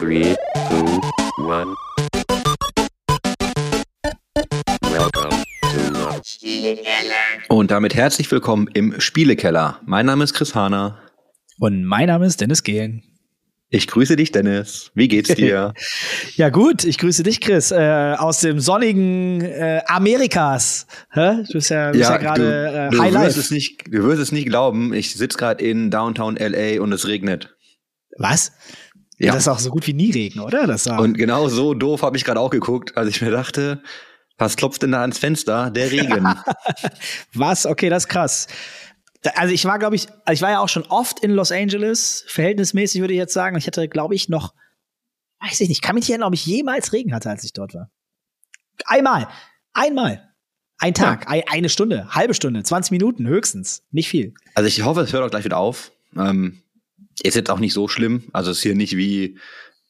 Three, two, one. Welcome to the Und damit herzlich willkommen im Spielekeller. Mein Name ist Chris Hahner. Und mein Name ist Dennis Gehlen. Ich grüße dich, Dennis. Wie geht's dir? Ja gut, ich grüße dich, Chris, äh, aus dem sonnigen äh, Amerikas. Hä? Du bist ja, bist ja, gerade du, äh, du High wirst Life. es nicht, du wirst es nicht glauben. Ich sitze gerade in Downtown LA und es regnet. Was? Ja. Das ist auch so gut wie nie Regen, oder? Das war, Und genau so doof habe ich gerade auch geguckt, als ich mir dachte, was klopft denn da ans Fenster? Der Regen. was? Okay, das ist krass. Also ich war, glaube ich, also ich war ja auch schon oft in Los Angeles, verhältnismäßig würde ich jetzt sagen. Ich hatte, glaube ich, noch, weiß ich nicht, kann mich nicht erinnern, ob ich jemals Regen hatte, als ich dort war. Einmal, einmal. Ein Tag, ein, eine Stunde, halbe Stunde, 20 Minuten höchstens, nicht viel. Also ich hoffe, es hört auch gleich wieder auf. Ähm, ist jetzt auch nicht so schlimm. Also es ist hier nicht wie,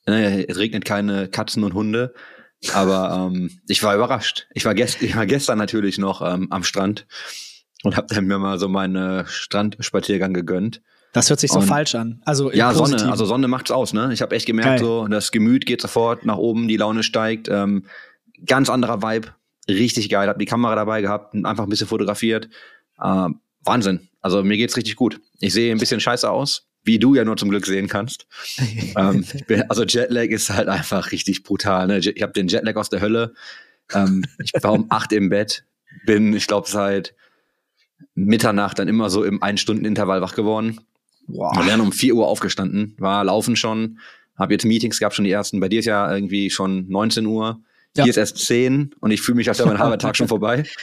ne, es regnet keine Katzen und Hunde. Aber ähm, ich war überrascht. Ich war, gest ich war gestern natürlich noch ähm, am Strand und habe dann mir mal so meinen Strandspaziergang gegönnt. Das hört sich so Und- falsch an. Also Ja, Sonne, Positiven. also Sonne macht's aus, ne? Ich habe echt gemerkt, Geil. so das Gemüt geht sofort nach oben, die Laune steigt. Ähm, ganz anderer Vibe, richtig geil. Hab die Kamera dabei gehabt, und einfach ein bisschen fotografiert. Ähm, Wahnsinn. Also mir geht's richtig gut. Ich sehe ein bisschen scheiße aus, wie du ja nur zum Glück sehen kannst. ähm, bin, also Jetlag ist halt einfach richtig brutal. Ne? Ich habe den Jetlag aus der Hölle. Ähm, ich war um acht im Bett, bin, ich glaube, seit Mitternacht dann immer so im Ein-Stunden-Intervall wach geworden. Boah. Wir wären um 4 Uhr aufgestanden, war laufen schon, habe jetzt Meetings, gab schon die ersten. Bei dir ist ja irgendwie schon 19 Uhr. Ja. Hier ist erst 10 und ich fühle mich, als wäre mein halber Tag schon vorbei.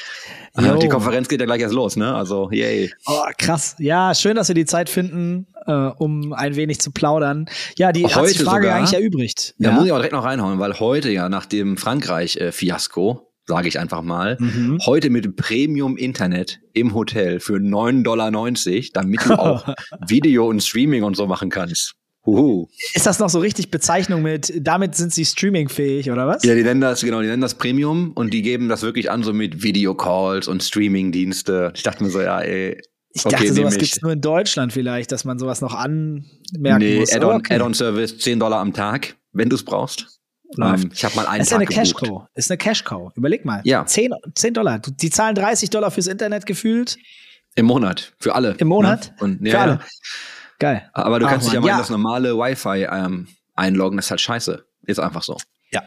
Jo. Äh, Die Konferenz geht ja gleich erst los, ne? Also, yay. Oh, krass. Ja, schön, dass wir die Zeit finden, äh, um ein wenig zu plaudern. Ja, die hat sich Heute die Frage sogar- eigentlich erübrigt. Da ja. muss ich auch direkt noch reinhauen, weil heute ja nach dem Frankreich-Fiasko, sage ich einfach mal, Mhm. heute mit Premium-Internet im Hotel für 9,90 Dollar, damit du auch Video und Streaming und so machen kannst. Huhu. Ist das noch so richtig Bezeichnung mit, damit sind sie streamingfähig, oder was? Ja, die nennen das, genau, die nennen das Premium und die geben das wirklich an, so mit Videocalls und Streaming-Dienste. Ich dachte mir so, ja, ey. ich okay, dachte, sowas ich. gibt's nur in Deutschland vielleicht, dass man sowas noch anmerken Nee, muss. Add-on, okay. Add-on-Service, 10 Dollar am Tag, wenn du es brauchst. Läuft. Ähm, ich habe mal einen Das ist Tag eine Cash. Cow. Ist eine Cash Cow. Überleg mal. Ja. 10, 10 Dollar. Die zahlen 30 Dollar fürs Internet gefühlt. Im Monat, für alle. Im Monat? Ne? Und, Für ja, alle. ja. Geil. Aber du Ach, kannst dich ja Mann, mal in ja. das normale Wi-Fi ähm, einloggen, das ist halt scheiße. Ist einfach so. Ja.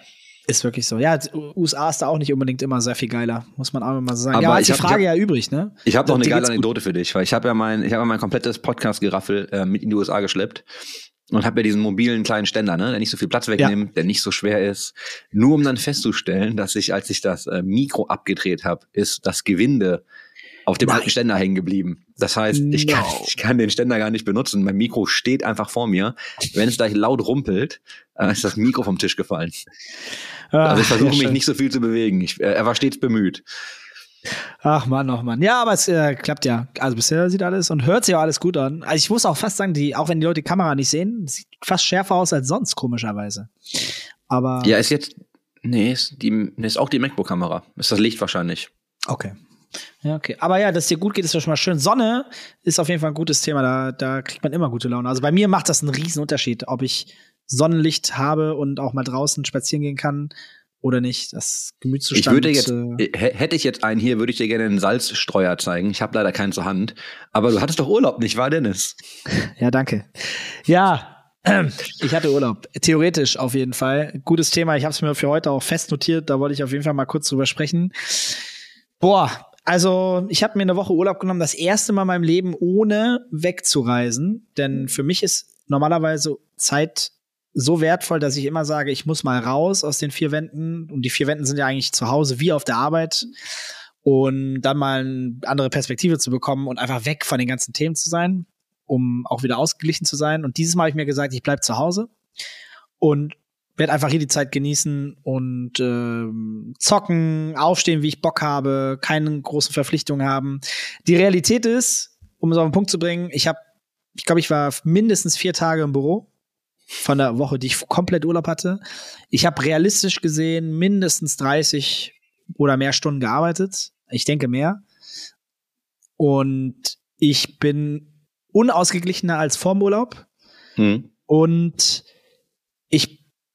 Ist wirklich so. Ja, USA ist da auch nicht unbedingt immer sehr viel geiler, muss man auch mal so sagen. Aber ja, ist die Frage hab- ja übrig, ne? Ich habe noch eine geile. Anekdote für dich, weil ich habe ja mein, ich habe ja mein komplettes Podcast-Geraffel äh, mit in die USA geschleppt und habe ja diesen mobilen kleinen Ständer, ne, der nicht so viel Platz wegnimmt, der nicht so schwer ist, nur um dann festzustellen, dass ich, als ich das äh, Mikro abgedreht habe, ist das Gewinde auf dem Nein. alten Ständer hängen geblieben. Das heißt, ich kann, No. ich kann den Ständer gar nicht benutzen. Mein Mikro steht einfach vor mir. Wenn es gleich laut rumpelt, äh, ist das Mikro vom Tisch gefallen. Also ich Ach, versuche mich nicht so viel zu bewegen. Ich, äh, er war stets bemüht. Ach Mann, ach Mann. Ja, aber es äh, klappt ja. Also bisher sieht alles und hört sich auch alles gut an. Also ich muss auch fast sagen, die, auch wenn die Leute die Kamera nicht sehen, sieht fast schärfer aus als sonst, komischerweise. Aber Ja, ist jetzt, nee, ist, die, nee, ist auch die MacBook-Kamera. Ist das Licht wahrscheinlich. okay. Ja, okay. Aber ja, dass dir gut geht, ist ja schon mal schön. Sonne ist auf jeden Fall ein gutes Thema. Da, da kriegt man immer gute Laune. Also bei mir macht das einen riesen Unterschied, ob ich Sonnenlicht habe und auch mal draußen spazieren gehen kann oder nicht. Das Ich Gemütszustand. würde jetzt, äh, hätte ich jetzt einen hier, würde ich dir gerne einen Salzstreuer zeigen. Ich habe leider keinen zur Hand. Aber du hattest doch Urlaub, nicht wahr, Dennis? Ja, danke. Ja, ich hatte Urlaub. Theoretisch auf jeden Fall. Gutes Thema. Ich habe es mir für heute auch fest notiert. Da wollte ich auf jeden Fall mal kurz drüber sprechen. Boah, also ich habe mir eine Woche Urlaub genommen. Das erste Mal in meinem Leben ohne wegzureisen. Denn für mich ist normalerweise Zeit so wertvoll, dass ich immer sage, ich muss mal raus aus den vier Wänden. Und die vier Wänden sind ja eigentlich zu Hause wie auf der Arbeit. Und dann mal eine andere Perspektive zu bekommen und einfach weg von den ganzen Themen zu sein um auch wieder ausgeglichen zu sein. Und dieses Mal habe ich mir gesagt, ich bleib zu Hause und werde einfach hier die Zeit genießen und ähm, zocken, aufstehen, wie ich Bock habe, keine großen Verpflichtungen haben. Die Realität ist, um es auf den Punkt zu bringen, ich habe, ich glaube, ich war mindestens vier Tage im Büro von der Woche, die ich komplett Urlaub hatte. Ich habe realistisch gesehen mindestens 30 oder mehr Stunden gearbeitet. Ich denke mehr. Und ich bin unausgeglichener als vorm Urlaub. Hm. Und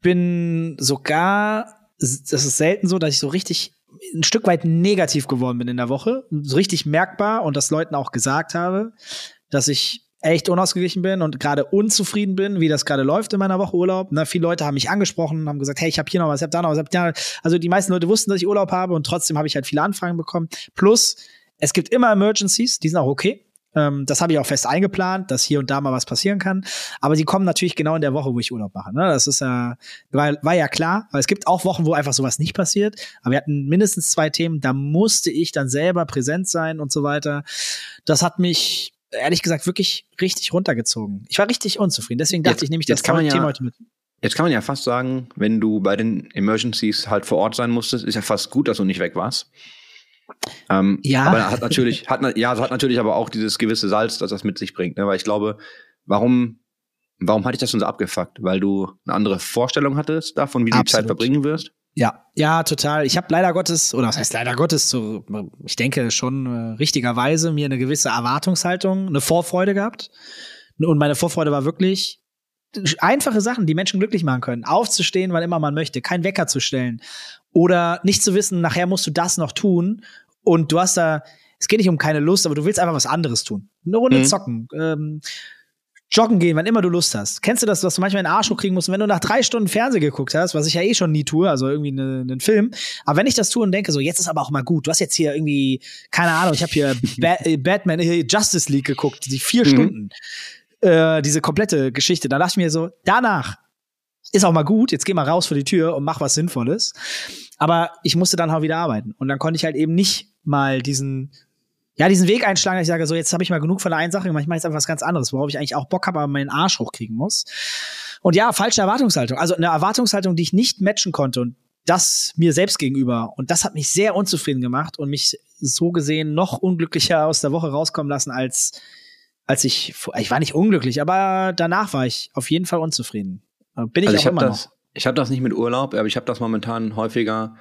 bin sogar, das ist selten so, dass ich so richtig ein Stück weit negativ geworden bin in der Woche. So richtig merkbar und das Leuten auch gesagt habe, dass ich echt unausgeglichen bin und gerade unzufrieden bin, wie das gerade läuft in meiner Woche Urlaub. Na, viele Leute haben mich angesprochen, haben gesagt, hey, ich habe hier noch was, ich habe da noch was, ich hab da. Also die meisten Leute wussten, dass ich Urlaub habe und trotzdem habe ich halt viele Anfragen bekommen. Plus, es gibt immer Emergencies, die sind auch okay. Ähm, das habe ich auch fest eingeplant, dass hier und da mal was passieren kann. Aber sie kommen natürlich genau in der Woche, wo ich Urlaub mache. Ne? Das ist ja, äh, war, war ja klar, weil es gibt auch Wochen, wo einfach sowas nicht passiert. Aber wir hatten mindestens zwei Themen, da musste ich dann selber präsent sein und so weiter. Das hat mich ehrlich gesagt wirklich richtig runtergezogen. Ich war richtig unzufrieden. Deswegen dachte Jetzt- ich, nehme ich das kann man ja- Thema heute mit. Jetzt kann man ja fast sagen, wenn du bei den Emergencies halt vor Ort sein musstest, ist ja fast gut, dass du nicht weg warst. Ähm, Ja. Aber hat natürlich, hat, ja, hat natürlich aber auch dieses gewisse Salz, das das mit sich bringt. Ne? Weil ich glaube, warum, warum hatte ich das schon so abgefuckt? Weil du eine andere Vorstellung hattest davon, wie du die Zeit Absolut. verbringen wirst? Ja, ja, total. Ich habe leider Gottes, oder was heißt leider Gottes, so, ich denke schon äh, richtigerweise mir eine gewisse Erwartungshaltung, eine Vorfreude gehabt. Und meine Vorfreude war wirklich einfache Sachen, die Menschen glücklich machen können. Aufzustehen, wann immer man möchte, keinen Wecker zu stellen. Oder nicht zu wissen, nachher musst du das noch tun. Und du hast da, es geht nicht um keine Lust, aber du willst einfach was anderes tun. Eine Runde Mhm. zocken. Ähm, joggen gehen, wann immer du Lust hast. Kennst du das, was du manchmal in den Arsch kriegen musst, wenn du nach drei Stunden Fernsehen geguckt hast, was ich ja eh schon nie tue, also irgendwie ne- einen Film. Aber wenn ich das tue und denke, so jetzt ist aber auch mal gut. Du hast jetzt hier irgendwie, keine Ahnung, ich habe hier ba äh, Batman, äh, Justice League geguckt, die vier Mhm. Stunden, äh, diese komplette Geschichte. Da dachte ich mir so, danach ist auch mal gut, jetzt geh mal raus vor die Tür und mach was Sinnvolles. Aber ich musste dann auch wieder arbeiten. Und dann konnte ich halt eben nicht mal diesen, ja, diesen Weg einschlagen, dass ich sage, so, jetzt habe ich mal genug von der einen Sache gemacht, ich mache jetzt einfach was ganz anderes, worauf ich eigentlich auch Bock habe, aber meinen Arsch hochkriegen muss. Und ja, falsche Erwartungshaltung. Also eine Erwartungshaltung, die ich nicht matchen konnte und das mir selbst gegenüber. Und das hat mich sehr unzufrieden gemacht und mich so gesehen noch unglücklicher aus der Woche rauskommen lassen, als, als ich, ich war nicht unglücklich, aber danach war ich auf jeden Fall unzufrieden. Bin ich also auch ich habe immer das, noch. ich habe das nicht mit Urlaub, aber ich habe das momentan häufiger,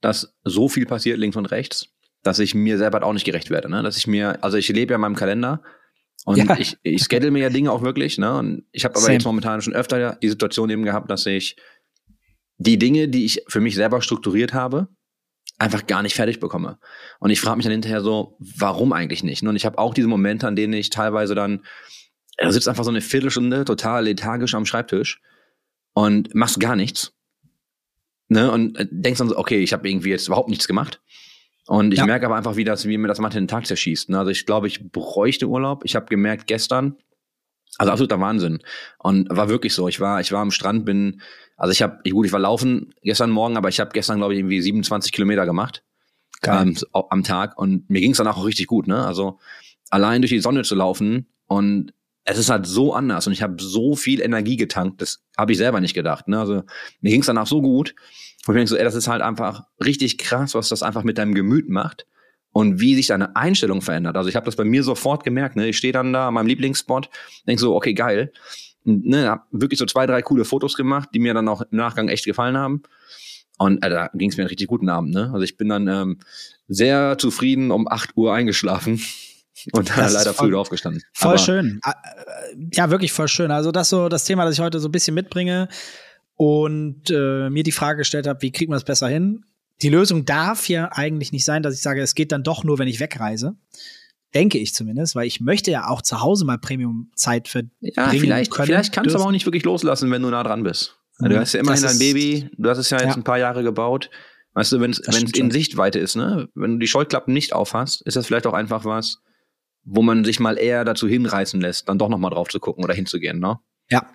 dass so viel passiert links und rechts, dass ich mir selber halt auch nicht gerecht werde. Ne? Dass ich mir, also ich lebe ja in meinem Kalender und Ja. ich, ich schedule mir ja Dinge auch wirklich. Ne? Und ich habe aber Same. jetzt momentan schon öfter die Situation eben gehabt, dass ich die Dinge, die ich für mich selber strukturiert habe, einfach gar nicht fertig bekomme. Und ich frage mich dann hinterher so, warum eigentlich nicht? Und ich habe auch diese Momente, an denen ich teilweise dann, da sitzt einfach so eine Viertelstunde total lethargisch am Schreibtisch und machst gar nichts. Ne? Und äh, denkst dann so, okay, ich habe irgendwie jetzt überhaupt nichts gemacht. Und ich Ja. merke aber einfach, wie, das, wie mir das manchmal den Tag zerschießt. Ne? Also ich glaube, ich bräuchte Urlaub. Ich habe gemerkt gestern, also absoluter Wahnsinn. Und war wirklich so. Ich war, ich war am Strand, bin, also ich habe, gut, ich war laufen gestern Morgen, aber ich habe gestern, glaube ich, irgendwie 27 Kilometer gemacht ähm, am Tag. Und mir ging es danach auch richtig gut. Ne? Also allein durch die Sonne zu laufen und es ist halt so anders und ich habe so viel Energie getankt, das habe ich selber nicht gedacht. Ne? Also mir ging es danach so gut, wo ich mir denke, so, ey, das ist halt einfach richtig krass, was das einfach mit deinem Gemüt macht und wie sich deine Einstellung verändert. Also ich habe das bei mir sofort gemerkt. Ne? Ich stehe dann da an meinem Lieblingsspot, denk so, okay, geil. Und, ne, hab wirklich so zwei, drei coole Fotos gemacht, die mir dann auch im Nachgang echt gefallen haben. Und äh, da ging es mir einen richtig guten Abend. Ne? Also ich bin dann ähm, sehr zufrieden um 8 Uhr eingeschlafen und dann Das leider voll- früh aufgestanden. Voll Aber schön. Ah, äh, Ja, wirklich voll schön. Also das so das Thema, das ich heute so ein bisschen mitbringe und äh, mir die Frage gestellt habe, wie kriegt man das besser hin? Die Lösung darf ja eigentlich nicht sein, dass ich sage, es geht dann doch nur, wenn ich wegreise. Denke ich zumindest, weil ich möchte ja auch zu Hause mal Premium-Zeit verbringen Ja, vielleicht, können. vielleicht kannst du aber auch nicht wirklich loslassen, wenn du nah dran bist. Du Mhm. hast ja immerhin ein Baby, du hast es ja jetzt Ja. ein paar Jahre gebaut. Weißt du, wenn es in. Sichtweite ist, ne? Wenn du die Scheuklappen nicht aufhast, ist das vielleicht auch einfach was, wo man sich mal eher dazu hinreißen lässt, dann doch noch mal drauf zu gucken oder hinzugehen, ne? Ja.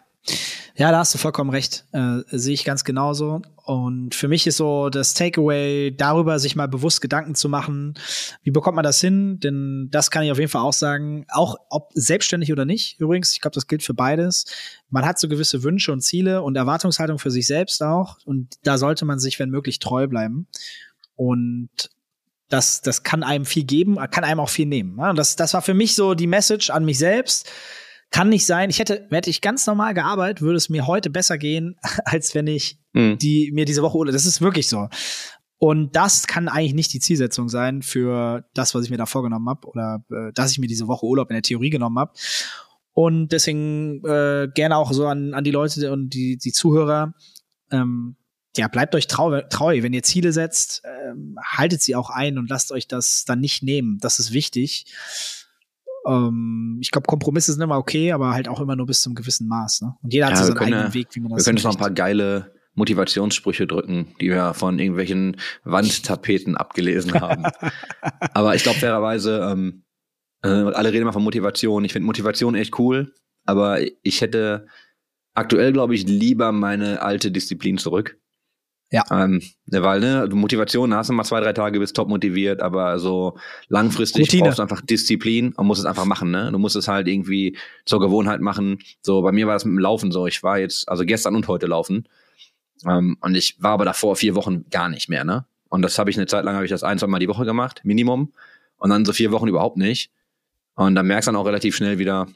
Ja, da hast du vollkommen recht. Äh, sehe ich ganz genauso. Und für mich ist so das Takeaway darüber, sich mal bewusst Gedanken zu machen, wie bekommt man das hin? Denn das kann ich auf jeden Fall auch sagen, auch ob selbstständig oder nicht. Übrigens, ich glaube, das gilt für beides. Man hat so gewisse Wünsche und Ziele und Erwartungshaltung für sich selbst auch. Und da sollte man sich, wenn möglich, treu bleiben. Und das, das kann einem viel geben, kann einem auch viel nehmen. Das, das war für mich so die Message an mich selbst. Kann nicht sein. Ich hätte, hätte ich ganz normal gearbeitet, würde es mir heute besser gehen, als wenn ich Mhm. die mir diese Woche Urlaub. Das ist wirklich so. Und das kann eigentlich nicht die Zielsetzung sein für das, was ich mir da vorgenommen habe oder äh, dass ich mir diese Woche Urlaub in der Theorie genommen habe. Und deswegen äh, gerne auch so an, an die Leute und die, die Zuhörer. ähm, ja, bleibt euch trau treu. Wenn ihr Ziele setzt, ähm, haltet sie auch ein und lasst euch das dann nicht nehmen. Das ist wichtig. Ähm, ich glaube, Kompromisse sind immer okay, aber halt auch immer nur bis zum gewissen Maß. Ne? Und jeder hat Ja, so wir seinen können eigenen Weg, wie man Wir das können jetzt noch ein paar geile Motivationssprüche drücken, die wir von irgendwelchen Wandtapeten abgelesen haben. Aber ich glaube fairerweise, ähm, äh, alle reden immer von Motivation. Ich finde Motivation echt cool, aber ich hätte aktuell, glaube ich, lieber meine alte Disziplin zurück. Ja. Ähm, ne, weil, ne, Motivation, hast du mal zwei, drei Tage, bist top motiviert, aber so langfristig Routine. brauchst du einfach Disziplin und musst es einfach machen, ne? Du musst es halt irgendwie zur Gewohnheit machen. So, bei mir war das mit dem Laufen so. Ich war jetzt, also gestern und heute laufen. Ähm, und ich war aber davor vier Wochen gar nicht mehr, ne? Und das habe ich eine Zeit lang, habe ich das ein, zwei Mal die Woche gemacht, Minimum. Und dann so vier Wochen überhaupt nicht. Und dann merkst du dann auch relativ schnell wieder,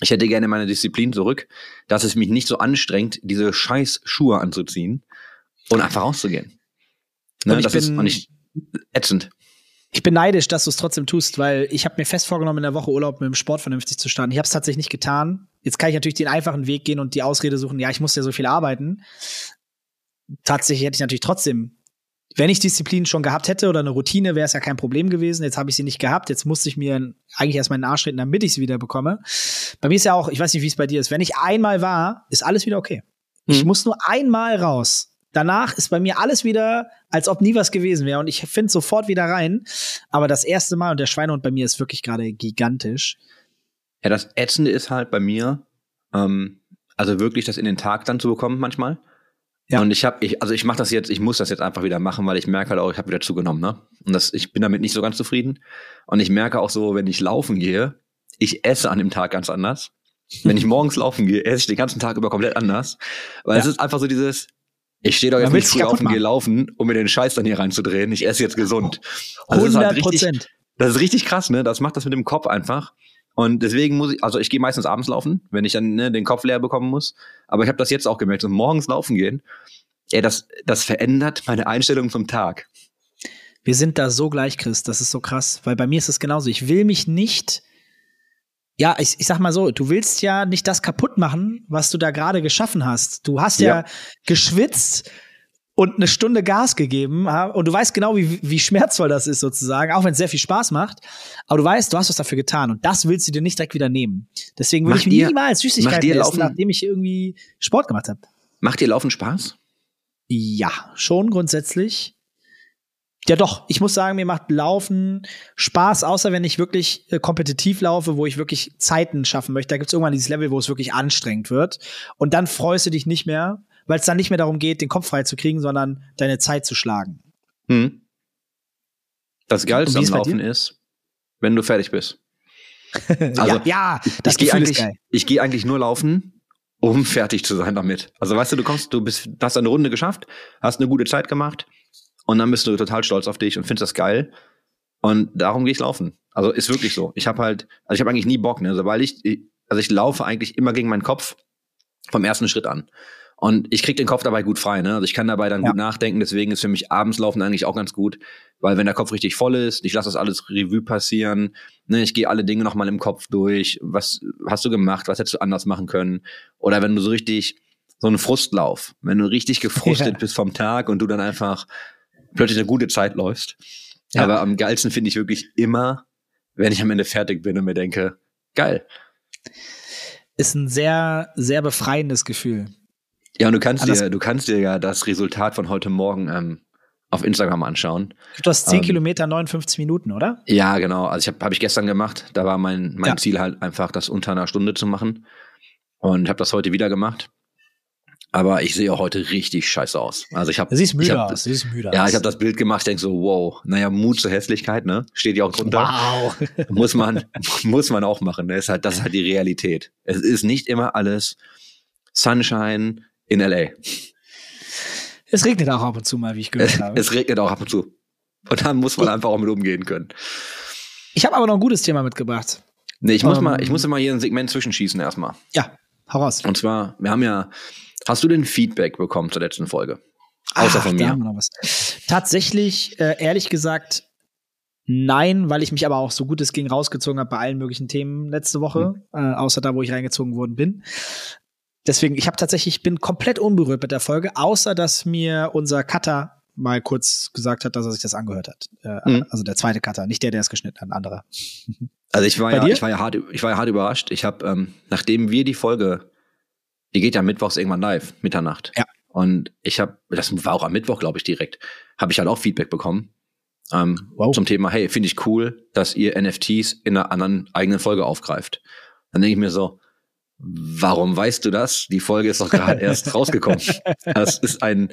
ich hätte gerne meine Disziplin zurück, dass es mich nicht so anstrengt, diese scheiß Schuhe anzuziehen und einfach rauszugehen. Ne, das ist bin- und ich, ätzend. Ich bin neidisch, dass du es trotzdem tust, weil ich habe mir fest vorgenommen, in der Woche Urlaub mit dem Sport vernünftig zu starten. Ich habe es tatsächlich nicht getan. Jetzt kann ich natürlich den einfachen Weg gehen und die Ausrede suchen, ja, ich muss ja so viel arbeiten. Tatsächlich hätte ich natürlich trotzdem, wenn ich Disziplin schon gehabt hätte oder eine Routine, wäre es ja kein Problem gewesen. Jetzt habe ich sie nicht gehabt. Jetzt musste ich mir eigentlich erst meinen Arsch retten, damit ich sie wieder bekomme. Bei mir ist ja auch, ich weiß nicht, wie es bei dir ist, wenn ich einmal war, ist alles wieder okay. Ich Mhm. muss nur einmal raus. Danach ist bei mir alles wieder, als ob nie was gewesen wäre. Und ich finde sofort wieder rein. Aber das erste Mal, und der Schweinehund bei mir ist wirklich gerade gigantisch. Ja, das Ätzende ist halt bei mir, ähm, also wirklich das in den Tag dann zu bekommen manchmal. Ja. Und ich habe, ich, also ich mache das jetzt, ich muss das jetzt einfach wieder machen, weil ich merke halt auch, ich habe wieder zugenommen, ne? Und das, ich bin damit nicht so ganz zufrieden. Und ich merke auch so, wenn ich laufen gehe, ich esse an dem Tag ganz anders. Wenn ich morgens laufen gehe, esse ich den ganzen Tag über komplett anders. Weil es Ja. ist einfach so dieses, ich stehe doch jetzt nicht früh auf und gehe laufen, um mir den Scheiß dann hier reinzudrehen. Ich esse jetzt gesund. Also es ist 100 halt richtig, Prozent. das ist richtig krass, ne? Das macht das mit dem Kopf einfach. Und deswegen muss ich, also ich gehe meistens abends laufen, wenn ich dann ne, den Kopf leer bekommen muss. Aber ich habe das jetzt auch gemerkt, so morgens laufen gehen, ey, das, das verändert meine Einstellung zum Tag. Wir sind da so gleich, Chris. Das ist so krass. Weil bei mir ist es genauso. Ich will mich nicht. Ja, ich, ich sag mal so, du willst ja nicht das kaputt machen, was du da gerade geschaffen hast. Du hast ja, Ja. geschwitzt und eine Stunde Gas gegeben und du weißt genau, wie, wie schmerzvoll das ist sozusagen, auch wenn es sehr viel Spaß macht. Aber du weißt, du hast was dafür getan und das willst du dir nicht direkt wieder nehmen. Deswegen würde ich dir- niemals Süßigkeiten essen, Laufen- nachdem ich irgendwie Sport gemacht habe. Macht dir Laufen Spaß? Ja, schon grundsätzlich. Ja, doch. Ich muss sagen, mir macht Laufen Spaß, außer wenn ich wirklich äh, kompetitiv laufe, wo ich wirklich Zeiten schaffen möchte. Da gibt's irgendwann dieses Level, wo es wirklich anstrengend wird. Und dann freust du dich nicht mehr, weil es dann nicht mehr darum geht, den Kopf frei zu kriegen, sondern deine Zeit zu schlagen. Hm. Das Geilste am Laufen ist, wenn du fertig bist. Also, ja, ja, das ich gehe Gefühl ist eigentlich, ich gehe eigentlich nur laufen, um fertig zu sein damit. Also weißt du, du kommst, du bist, hast eine Runde geschafft, hast eine gute Zeit gemacht und dann bist du total stolz auf dich und findest das geil. Und darum gehe ich laufen. Also ist wirklich so. Ich habe halt, also ich habe eigentlich nie Bock, ne? Also, weil ich, also ich laufe eigentlich immer gegen meinen Kopf vom ersten Schritt an. Und ich krieg den Kopf dabei gut frei, ne? Also ich kann dabei dann Ja. gut nachdenken, deswegen ist für mich abends laufen eigentlich auch ganz gut, weil wenn der Kopf richtig voll ist, ich lasse das alles Revue passieren, ne, ich gehe alle Dinge nochmal im Kopf durch, was hast du gemacht, was hättest du anders machen können? Oder wenn du so richtig, so einen Frustlauf, wenn du richtig gefrustet Ja. bist vom Tag und du dann einfach plötzlich eine gute Zeit läufst. Ja. Aber am geilsten finde ich wirklich immer, wenn ich am Ende fertig bin und mir denke, geil. Ist ein sehr, sehr befreiendes Gefühl. Ja, und du kannst Anders- dir, du kannst dir ja das Resultat von heute Morgen ähm, auf Instagram anschauen. Du hast 10 Ähm, Kilometer, 59 Minuten, oder? Ja, genau. Also ich habe hab ich gestern gemacht. Da war mein mein Ja. Ziel halt einfach, das unter einer Stunde zu machen. Und habe das heute wieder gemacht. Aber ich sehe auch heute richtig scheiße aus. Also ich habe siehst ich müde hab. Du siehst müde Ja, ich habe das Bild gemacht, denk so, wow, naja, Mut zur Hässlichkeit, ne? Steht ja auch drunter. Wow. Muss man, muss man auch machen. Ne? Ist halt, das ist halt die Realität. Es ist nicht immer alles Sunshine in LA. Es regnet auch ab und zu mal, wie ich gehört habe. Es regnet auch ab und zu. Und da muss man einfach auch mit umgehen können. Ich habe aber noch ein gutes Thema mitgebracht. Nee, ich muss Ähm. mal, ich muss mal hier ein Segment zwischenschießen erstmal. Ja, hau raus. Und zwar, wir haben ja, hast du denn Feedback bekommen zur letzten Folge? Außer Ach, von mir. Tatsächlich, äh, ehrlich gesagt, nein, weil ich mich aber auch so gut es ging rausgezogen habe bei allen möglichen Themen letzte Woche, Hm. äh, außer da, wo ich reingezogen worden bin. deswegen, ich habe tatsächlich, ich bin komplett unberührt mit der Folge, außer dass mir unser Cutter mal kurz gesagt hat, dass er sich das angehört hat. Äh, Mhm. Also der zweite Cutter, nicht der, der es geschnitten hat, ein anderer. Also ich war Bei ja, dir? ich war ja hart, ich war ja hart überrascht. Ich habe, ähm, nachdem wir die Folge, die geht ja mittwochs irgendwann live, Mitternacht. Ja. Und ich habe, das war auch am Mittwoch, glaube ich, direkt, habe ich halt auch Feedback bekommen ähm, Wow. zum Thema, hey, finde ich cool, dass ihr NFTs in einer anderen eigenen Folge aufgreift. Dann denke ich mir so, warum weißt du das? Die Folge ist doch gerade erst rausgekommen. Das ist ein,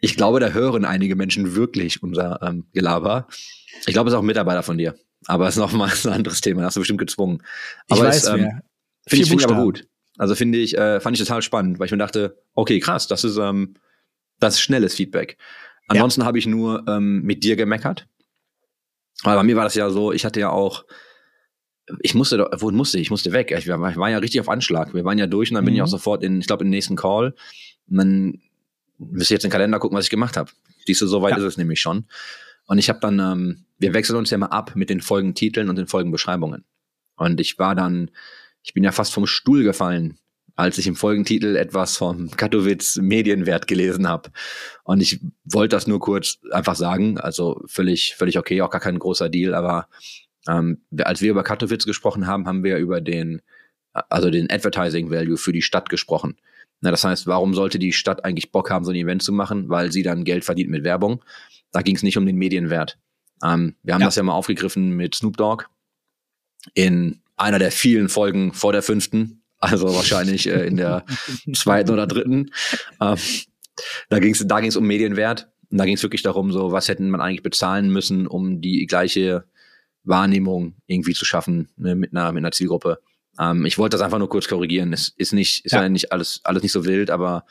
ich glaube, da hören einige Menschen wirklich unser ähm, Gelaber. Ich glaube, es ist auch ein Mitarbeiter von dir. Aber es ist nochmal ein anderes Thema. Da hast du bestimmt gezwungen. Ich Aber weiß, es, ähm. Finde ich, find ich aber gut. Also finde ich, äh, fand ich total spannend, weil ich mir dachte, okay, krass, das ist, ähm, das ist schnelles Feedback. Ansonsten habe ich nur ähm, mit dir gemeckert. Aber bei mir war das ja so, ich hatte ja auch, ich musste, doch- wo musste ich? Ich musste weg. Ich war, ich war ja richtig auf Anschlag. Wir waren ja durch und dann bin ich Mhm. auch sofort in, ich glaube, in den nächsten Call. Und dann müsste ich jetzt in den Kalender gucken, was ich gemacht habe. Siehst du, so weit Ja. ist es nämlich schon. Und ich habe dann, ähm, wir wechseln uns ja mal ab mit den Folgentiteln und den Folgenbeschreibungen. Und ich war dann, ich bin ja fast vom Stuhl gefallen, als ich im Folgentitel etwas vom Katowice Medienwert gelesen habe. Und ich wollte das nur kurz einfach sagen, also völlig, völlig okay, auch gar kein großer Deal, aber ähm, als wir über Katowice gesprochen haben, haben wir über den, also den Advertising Value für die Stadt gesprochen. Na, das heißt, warum sollte die Stadt eigentlich Bock haben, so ein Event zu machen? Weil sie dann Geld verdient mit Werbung. Da ging es nicht um den Medienwert. Ähm, wir haben Ja. das ja mal aufgegriffen mit Snoop Dogg in einer der vielen Folgen vor der fünften, also wahrscheinlich äh, in der zweiten oder dritten. Ähm, da ging es da ging's um Medienwert. Und da ging es wirklich darum, so was hätten man eigentlich bezahlen müssen, um die gleiche Wahrnehmung irgendwie zu schaffen ne, mit einer mit einer Zielgruppe. Ähm, ich wollte das einfach nur kurz korrigieren. Es ist nicht ist Ja. ja, nicht alles alles nicht so wild, aber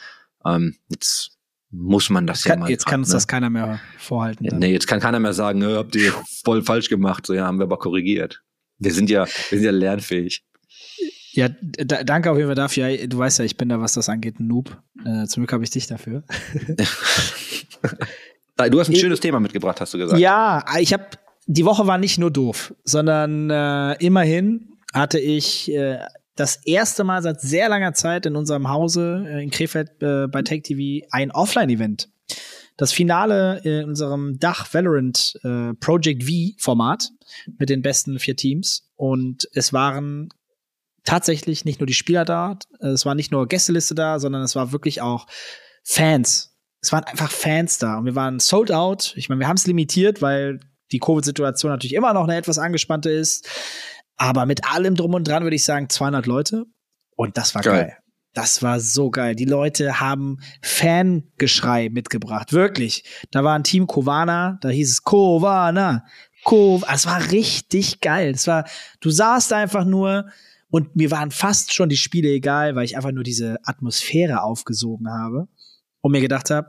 ähm, jetzt muss man das ja Kann, mal. jetzt kann uns ne? das keiner mehr vorhalten. dann. Nee, jetzt kann keiner mehr sagen, "Nö, habt ihr voll falsch gemacht. So, ja, haben wir aber korrigiert. Wir sind ja, wir sind ja lernfähig. Ja, danke auf jeden Fall dafür. Ja, Du weißt ja, ich bin da, was das angeht, ein Noob. Äh, zum Glück habe ich dich dafür. Du hast ein schönes Thema mitgebracht, hast du gesagt. Ja, ich habe die Woche war nicht nur doof, sondern äh, immerhin hatte ich äh, das erste Mal seit sehr langer Zeit in unserem Hause äh, in Krefeld äh, bei Take TV ein Offline-Event. Das Finale in unserem Dach Valorant äh, Project V Format mit den besten vier Teams und es waren tatsächlich nicht nur die Spieler da, es war nicht nur Gästeliste da, sondern es war wirklich auch Fans. Es waren einfach Fans da und wir waren sold out. Ich meine, wir haben es limitiert, weil die Covid-Situation natürlich immer noch eine etwas angespannte ist. Aber mit allem drum und dran würde ich sagen 200 Leute. Und das war geil. Geil. Das war so geil. Die Leute haben Fangeschrei mitgebracht. Wirklich. Da war ein Team Kovana, da hieß es Kovana. Ko es war richtig geil. Es war, du saßt einfach nur und mir waren fast schon die Spiele egal, weil ich einfach nur diese Atmosphäre aufgesogen habe und mir gedacht habe,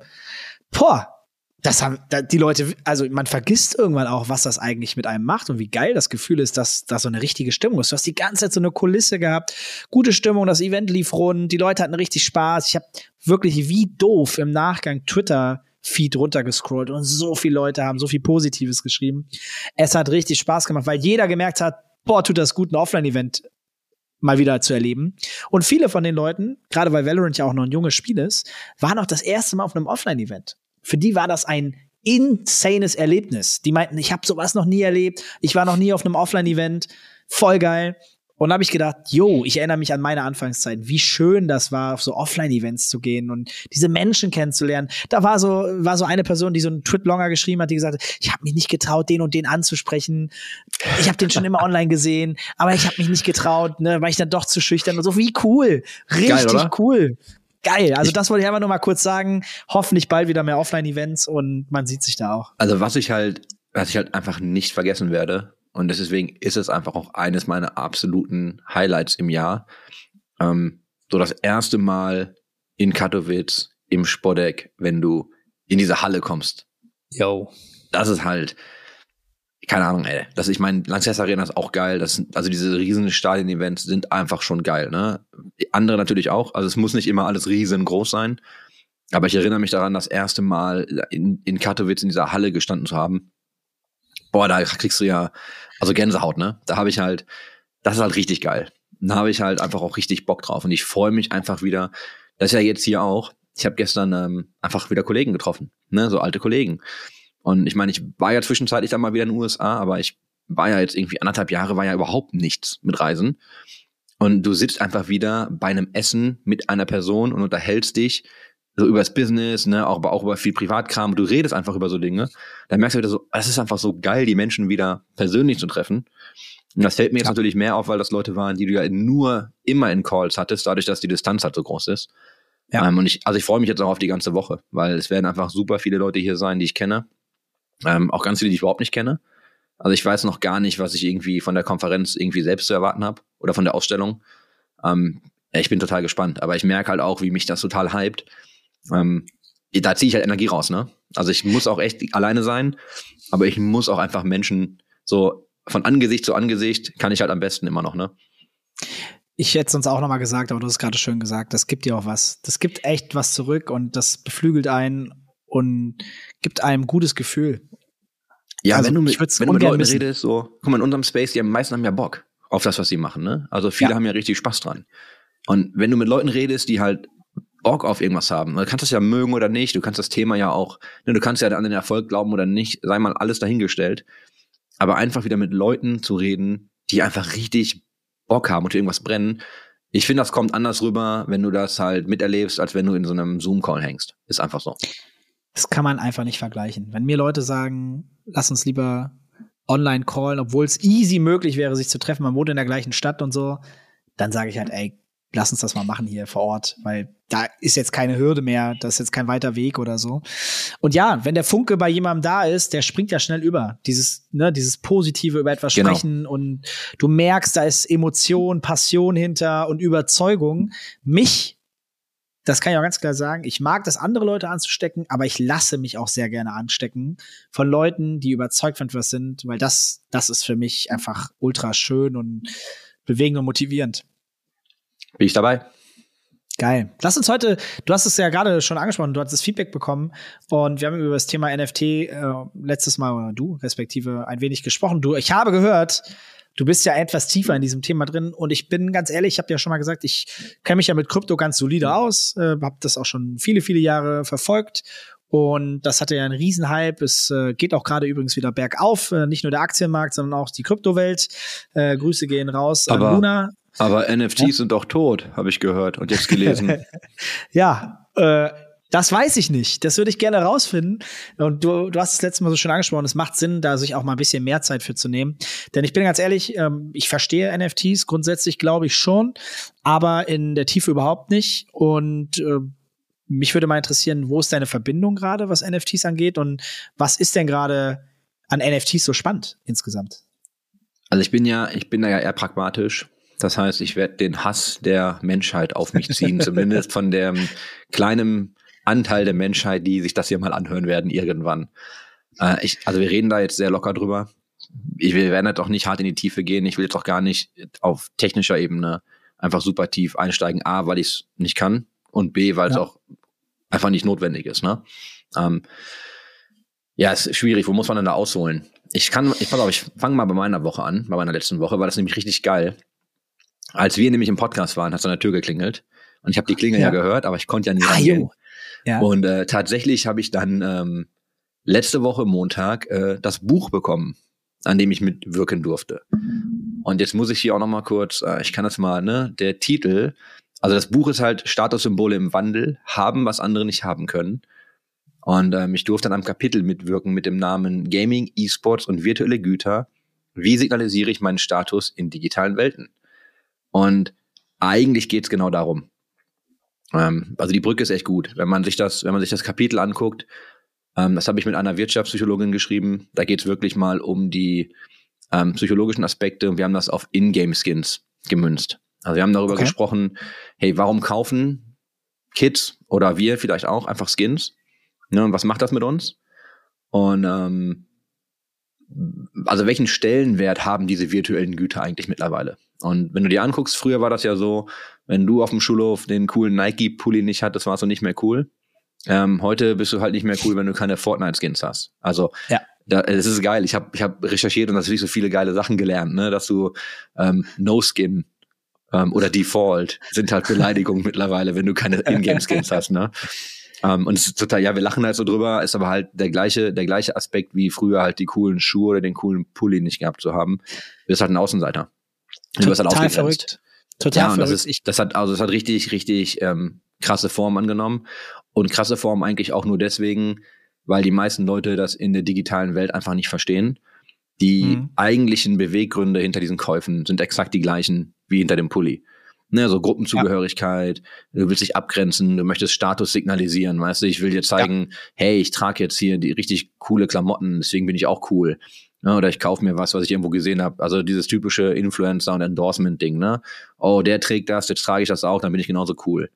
boah, das haben die Leute, also man vergisst irgendwann auch, was das eigentlich mit einem macht und wie geil das Gefühl ist, dass da so eine richtige Stimmung ist. Du hast die ganze Zeit so eine Kulisse gehabt, gute Stimmung, das Event lief rund, die Leute hatten richtig Spaß. Ich habe wirklich wie doof im Nachgang Twitter Feed runtergescrollt und so viele Leute haben so viel Positives geschrieben. Es hat richtig Spaß gemacht, weil jeder gemerkt hat, boah, tut das gut, ein Offline-Event mal wieder zu erleben. Und viele von den Leuten, gerade weil Valorant ja auch noch ein junges Spiel ist, waren auch das erste Mal auf einem Offline-Event. Für die war das ein insanes Erlebnis. Die meinten, ich habe sowas noch nie erlebt, ich war noch nie auf einem Offline-Event, voll geil. Und da habe ich gedacht, yo, ich erinnere mich an meine Anfangszeit, wie schön das war, auf so Offline-Events zu gehen und diese Menschen kennenzulernen. Da war so, war so eine Person, die so einen Twit-Longer geschrieben hat, die gesagt hat, ich habe mich nicht getraut, den und den anzusprechen. Ich habe den schon immer online gesehen, aber ich habe mich nicht getraut, ne, weil ich dann doch zu schüchtern und so. Wie cool. Richtig oder? cool. Geil. Also Ich- das wollte ich einfach nur mal kurz sagen. Hoffentlich bald wieder mehr Offline-Events und man sieht sich da auch. Also was ich halt, was ich halt einfach nicht vergessen werde, und deswegen ist es einfach auch eines meiner absoluten Highlights im Jahr. Ähm, so das erste Mal in Katowice im Spodek, wenn du in diese Halle kommst. Yo. Das ist halt, keine Ahnung, ey. Das, ich meine, Lanxess Arena ist auch geil. Das, also diese riesen Stadien-Events sind einfach schon geil, ne? Andere natürlich auch. Also es muss nicht immer alles riesengroß sein. Aber ich erinnere mich daran, das erste Mal in, in Katowice in dieser Halle gestanden zu haben. Boah, da kriegst du ja, also Gänsehaut, ne? Da habe ich halt, das ist halt richtig geil. Da habe ich halt einfach auch richtig Bock drauf. Und ich freue mich einfach wieder, das ist ja jetzt hier auch. Ich habe gestern ähm, einfach wieder Kollegen getroffen, ne, so alte Kollegen. Und ich meine, ich war ja zwischenzeitlich dann mal wieder in den USA, aber ich war ja jetzt irgendwie anderthalb Jahre, war ja überhaupt nichts mit Reisen. Und du sitzt einfach wieder bei einem Essen mit einer Person und unterhältst dich so über das Business, ne, auch, aber auch über viel Privatkram. Du redest einfach über so Dinge. Dann merkst du wieder so, es ist einfach so geil, die Menschen wieder persönlich zu treffen. Und das fällt mir jetzt Ja. natürlich mehr auf, weil das Leute waren, die du ja nur immer in Calls hattest, dadurch, dass die Distanz halt so groß ist. Ja. Ähm, und ich, also ich freue mich jetzt auch auf die ganze Woche, weil es werden einfach super viele Leute hier sein, die ich kenne. Ähm, auch ganz viele, die ich überhaupt nicht kenne. Also ich weiß noch gar nicht, was ich irgendwie von der Konferenz irgendwie selbst zu erwarten habe oder von der Ausstellung. Ähm, ich bin total gespannt, aber ich merke halt auch, wie mich das total hypt. Ähm, da ziehe ich halt Energie raus, ne? Also ich muss auch echt alleine sein, aber ich muss auch einfach Menschen so von Angesicht zu Angesicht kann ich halt am besten immer noch, ne? Ich hätte es uns auch noch mal gesagt, aber du hast gerade schön gesagt. Das gibt dir auch was. Das gibt echt was zurück und das beflügelt einen und gibt einem gutes Gefühl. Ja, Also, wenn du mit, wenn du mit Leuten missen. redest, so, guck mal, in unserem Space, die meisten haben ja Bock auf das, was sie machen, ne? Also viele Ja. haben ja richtig Spaß dran. Und wenn du mit Leuten redest, die halt Bock auf irgendwas haben, du kannst das ja mögen oder nicht, du kannst das Thema ja auch, ne, du kannst ja an den Erfolg glauben oder nicht, sei mal alles dahingestellt. Aber einfach wieder mit Leuten zu reden, die einfach richtig Bock haben und irgendwas brennen. Ich finde, das kommt anders rüber, wenn du das halt miterlebst, als wenn du in so einem Zoom-Call hängst. Ist einfach so. Das kann man einfach nicht vergleichen. Wenn mir Leute sagen, lass uns lieber online callen, obwohl es easy möglich wäre, sich zu treffen, man wohnt in der gleichen Stadt und so, dann sage ich halt, ey, lass uns das mal machen hier vor Ort, weil da ist jetzt keine Hürde mehr, das ist jetzt kein weiter Weg oder so. Und ja, wenn der Funke bei jemandem da ist, der springt ja schnell über. Dieses, ne, dieses Positive über etwas Genau. sprechen und du merkst, da ist Emotion, Passion hinter und Überzeugung. Mich das kann ich auch ganz klar sagen. Ich mag das, andere Leute anzustecken, aber ich lasse mich auch sehr gerne anstecken von Leuten, die überzeugt von etwas sind, weil das, das ist für mich einfach ultra schön und bewegend und motivierend. Bin ich dabei? Geil. Lass uns heute, du hast es ja gerade schon angesprochen, du hast das Feedback bekommen und wir haben über das Thema NFT äh, letztes Mal, oder du respektive, ein wenig gesprochen. Du, ich habe gehört, du bist ja etwas tiefer in diesem Thema drin und ich bin ganz ehrlich, ich habe ja schon mal gesagt, ich kenne mich ja mit Krypto ganz solide aus, äh, habe das auch schon viele, viele Jahre verfolgt und das hatte ja einen Riesenhype. Es äh, geht auch gerade übrigens wieder bergauf, äh, nicht nur der Aktienmarkt, sondern auch die Kryptowelt. Äh, Grüße gehen raus Aber- an Luna. Aber NFTs sind doch tot, habe ich gehört und jetzt gelesen. Ja, äh, das weiß ich nicht. Das würde ich gerne rausfinden. Und du, du hast es letztes Mal so schön angesprochen, es macht Sinn, da sich auch mal ein bisschen mehr Zeit für zu nehmen. Denn ich bin ganz ehrlich, ähm, ich verstehe NFTs grundsätzlich, glaube ich schon, aber in der Tiefe überhaupt nicht. Und äh, mich würde mal interessieren, wo ist deine Verbindung gerade, was NFTs angeht? Und was ist denn gerade an NFTs so spannend insgesamt? Also ich bin ja, ich bin da ja eher pragmatisch. Das heißt, ich werde den Hass der Menschheit auf mich ziehen, zumindest von dem kleinen Anteil der Menschheit, die sich das hier mal anhören werden irgendwann. Äh, ich, also wir reden da jetzt sehr locker drüber. Ich, wir werden jetzt auch nicht hart in die Tiefe gehen. Ich will jetzt auch gar nicht auf technischer Ebene einfach super tief einsteigen. A, weil ich es nicht kann und B, weil es Ja. auch einfach nicht notwendig ist. Ne? Ähm, ja, es ist schwierig. Wo muss man denn da ausholen? Ich kann, ich pass auf, ich fange mal bei meiner Woche an, bei meiner letzten Woche, war das nämlich richtig geil. Als wir nämlich im Podcast waren, hat es an der Tür geklingelt. Und ich habe die Klingel ja. Ja. gehört, aber ich konnte ja nicht Ah, rangehen. jo. Ja. Und äh, tatsächlich habe ich dann ähm, letzte Woche Montag äh, das Buch bekommen, an dem ich mitwirken durfte. Und jetzt muss ich hier auch noch mal kurz, äh, ich kann das mal, ne, der Titel, also das Buch ist halt Statussymbole im Wandel, haben, was andere nicht haben können. Und ähm, ich durfte an einem Kapitel mitwirken mit dem Namen Gaming, E-Sports und virtuelle Güter. Wie signalisiere ich meinen Status in digitalen Welten? Und eigentlich geht's genau darum. Ähm, also die Brücke ist echt gut. Wenn man sich das, wenn man sich das Kapitel anguckt, ähm, das habe ich mit einer Wirtschaftspsychologin geschrieben, da geht's wirklich mal um die ähm, psychologischen Aspekte und wir haben das auf In-Game-Skins gemünzt. Also wir haben darüber Okay. gesprochen, hey, warum kaufen Kids oder wir vielleicht auch einfach Skins? Ne, und was macht das mit uns? Und ähm, also welchen Stellenwert haben diese virtuellen Güter eigentlich mittlerweile? Und wenn du dir anguckst, früher war das ja so, wenn du auf dem Schulhof den coolen Nike-Pulli nicht hattest, warst du nicht mehr cool. Ähm, heute bist du halt nicht mehr cool, wenn du keine Fortnite-Skins hast. Also Ja. da, es ist geil. Ich habe ich hab recherchiert und natürlich so viele geile Sachen gelernt, ne? dass du ähm, No-Skin, äh, ähm, oder Default sind halt Beleidigungen mittlerweile, wenn du keine Ingame-Skins hast, ne? Ähm, und es ist total, ja, wir lachen halt so drüber, ist aber halt der gleiche, der gleiche Aspekt wie früher halt die coolen Schuhe oder den coolen Pulli nicht gehabt zu haben. Du bist halt ein Außenseiter. Du wirst halt verrückt. Total Ja, und das ist, das hat, also das hat richtig, richtig ähm, krasse Form angenommen. Und krasse Form eigentlich auch nur deswegen, weil die meisten Leute das in der digitalen Welt einfach nicht verstehen. Die Mhm. eigentlichen Beweggründe hinter diesen Käufen sind exakt die gleichen wie hinter dem Pulli. Ne, so Gruppenzugehörigkeit, du willst dich abgrenzen, du möchtest Status signalisieren, weißt du, ich will dir zeigen, hey, ich trage jetzt hier die richtig coole Klamotten, deswegen bin ich auch cool. Ne, oder ich kaufe mir was, was ich irgendwo gesehen habe. Also dieses typische Influencer- und Endorsement-Ding, ne? Oh, der trägt das, jetzt trage ich das auch, dann bin ich genauso cool.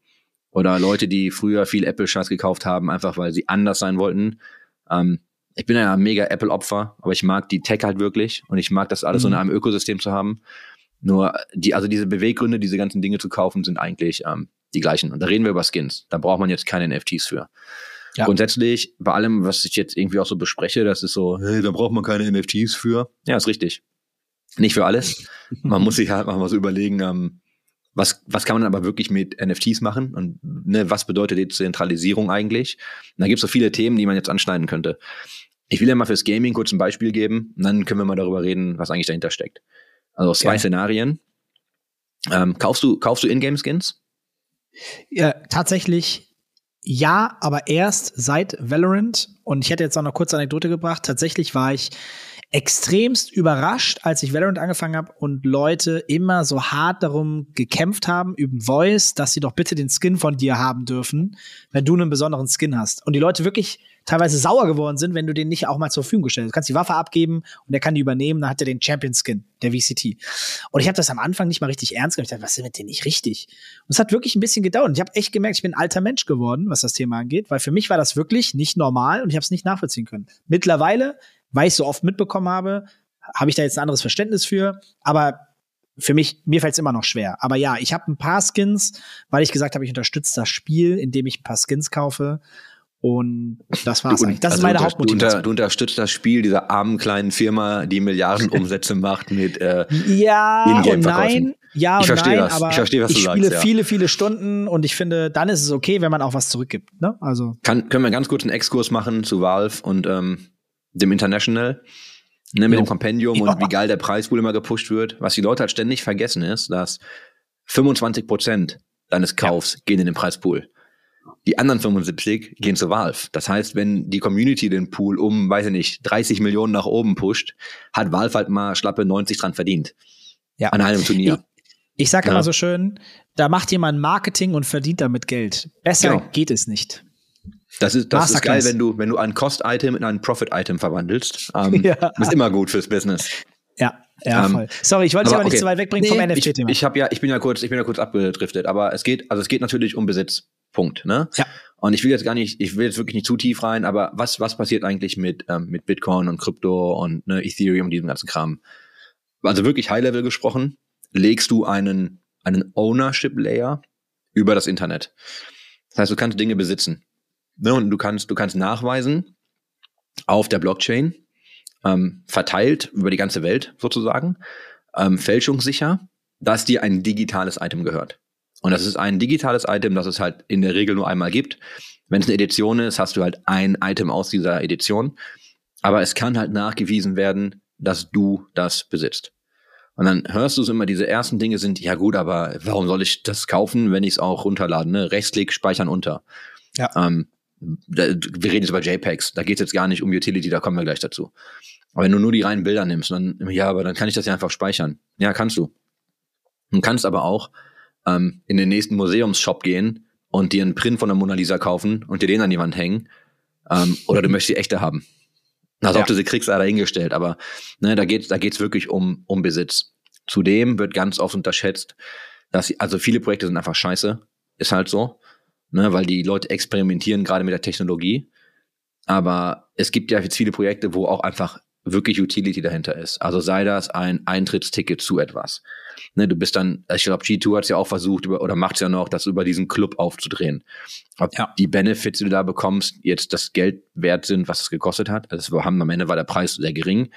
Oder Leute, die früher viel Apple-Scheiß gekauft haben, einfach weil sie anders sein wollten. Ähm, ich bin ja ein mega Apple-Opfer, aber ich mag die Tech halt wirklich und ich mag das alles so in Mhm. einem Ökosystem zu haben. Nur die, also diese Beweggründe, diese ganzen Dinge zu kaufen, sind eigentlich ähm, die gleichen. Und da reden wir über Skins. Da braucht man jetzt keine NFTs für. Ja. Grundsätzlich, bei allem, was ich jetzt irgendwie auch so bespreche, das ist so, hey, da braucht man keine NFTs für. Ja, ist richtig. Nicht für alles. Man muss sich halt mal so überlegen, ähm, was, was kann man aber wirklich mit NFTs machen und ne, was bedeutet die Zentralisierung eigentlich? Und da gibt es so viele Themen, die man jetzt anschneiden könnte. Ich will ja mal fürs Gaming kurz ein Beispiel geben und dann können wir mal darüber reden, was eigentlich dahinter steckt. Also zwei Gerne. Szenarien. Ähm, kaufst du, kaufst du Ingame-Skins? Ja, tatsächlich ja, aber erst seit Valorant. Und ich hätte jetzt noch eine kurze Anekdote gebracht. Tatsächlich war ich extremst überrascht, als ich Valorant angefangen habe und Leute immer so hart darum gekämpft haben, über Voice, dass sie doch bitte den Skin von dir haben dürfen, wenn du einen besonderen Skin hast. Und die Leute wirklich teilweise sauer geworden sind, wenn du den nicht auch mal zur Verfügung gestellt hast. Du kannst die Waffe abgeben und der kann die übernehmen, dann hat er den Champion-Skin, der VCT. Und ich habe das am Anfang nicht mal richtig ernst genommen. Ich dachte, was ist mit denen nicht richtig? Und es hat wirklich ein bisschen gedauert. Und ich habe echt gemerkt, ich bin ein alter Mensch geworden, was das Thema angeht, weil für mich war das wirklich nicht normal und ich habe es nicht nachvollziehen können. Mittlerweile, weil ich so oft mitbekommen habe, habe ich da jetzt ein anderes Verständnis für. Aber für mich, mir fällt es immer noch schwer. Aber ja, ich habe ein paar Skins, weil ich gesagt habe, ich unterstütze das Spiel, indem ich ein paar Skins kaufe. Und das war's Du- eigentlich. Das also ist meine du, unter- Hauptmotivation. Du, unterstützt das Spiel dieser armen kleinen Firma, die Milliardenumsätze macht mit äh, Ja und In-Game-Verkäufen. nein, ja und Ich verstehe nein, das. aber Ich verstehe, was du ich sagst, spiele ja. viele, viele Stunden und ich finde, dann ist es okay, wenn man auch was zurückgibt. Ne? Also Kann, können wir ganz kurz einen Exkurs machen zu Valve und ähm, dem International? Ne, mit Jo. dem Compendium Ja. und wie geil der Preispool immer gepusht wird. Was die Leute halt ständig vergessen ist, dass 25 Prozent deines Kaufs gehen in den Preispool. Die anderen 75 gehen zu Valve. Das heißt, wenn die Community den Pool um, weiß ich nicht, 30 Millionen nach oben pusht, hat Valve halt mal schlappe 90 dran verdient. Ja. An einem Turnier. ich sage Ja. immer so schön, da macht jemand Marketing und verdient damit Geld. Besser Genau. geht es nicht. Das ist, das ist geil, wenn du, wenn du ein Cost-Item in ein Profit-Item verwandelst. Ähm, Ja. Das ist immer gut fürs Business. Ja, ja, Ähm, voll. Sorry, ich wollte dich aber nicht okay. zu weit wegbringen vom Nee, NFT-Thema. Ich, ich habe ja, ich bin ja kurz, ich bin ja kurz abgedriftet, aber es geht, also es geht natürlich um Besitz. Punkt. Ne? Ja. Und ich will jetzt gar nicht, ich will jetzt wirklich nicht zu tief rein, aber was, was passiert eigentlich mit, ähm, mit Bitcoin und Krypto und ne, Ethereum und diesem ganzen Kram? Also wirklich High-Level gesprochen, legst du einen, einen Ownership-Layer über das Internet. Das heißt, du kannst Dinge besitzen. Ne? Und du kannst, du kannst nachweisen auf der Blockchain, ähm, verteilt über die ganze Welt sozusagen, ähm, fälschungssicher, dass dir ein digitales Item gehört. Und das ist ein digitales Item, das es halt in der Regel nur einmal gibt. Wenn es eine Edition ist, hast du halt ein Item aus dieser Edition. Aber es kann halt nachgewiesen werden, dass du das besitzt. Und dann hörst du es immer, diese ersten Dinge sind, ja gut, aber warum soll ich das kaufen, wenn ich es auch runterladen? Ne? Rechtsklick, speichern unter. Ja. Ähm, da, wir reden jetzt über JPEGs, da geht es jetzt gar nicht um Utility, da kommen wir gleich dazu. Aber wenn du nur die reinen Bilder nimmst, dann, ja, aber dann kann ich das ja einfach speichern. Ja, kannst du. Du kannst aber auch ähm, in den nächsten Museumsshop gehen und dir einen Print von der Mona Lisa kaufen und dir den an die Wand hängen. Ähm, oder du möchtest die echte haben. Also Ja. ob du sie kriegst, sei dahingestellt. Aber ne, da geht's da geht's wirklich um, um Besitz. Zudem wird ganz oft unterschätzt, dass also viele Projekte sind einfach scheiße. Ist halt so. Ne, weil die Leute experimentieren gerade mit der Technologie. Aber es gibt ja jetzt viele Projekte, wo auch einfach wirklich Utility dahinter ist. Also sei das ein Eintrittsticket zu etwas. Ne, du bist dann, ich glaube, G2 hat es ja auch versucht, über, oder macht es ja noch, das über diesen Club aufzudrehen. Ob Ja. die Benefits, die du da bekommst, jetzt das Geld wert sind, was es gekostet hat. Also wir haben am Ende war der Preis sehr gering.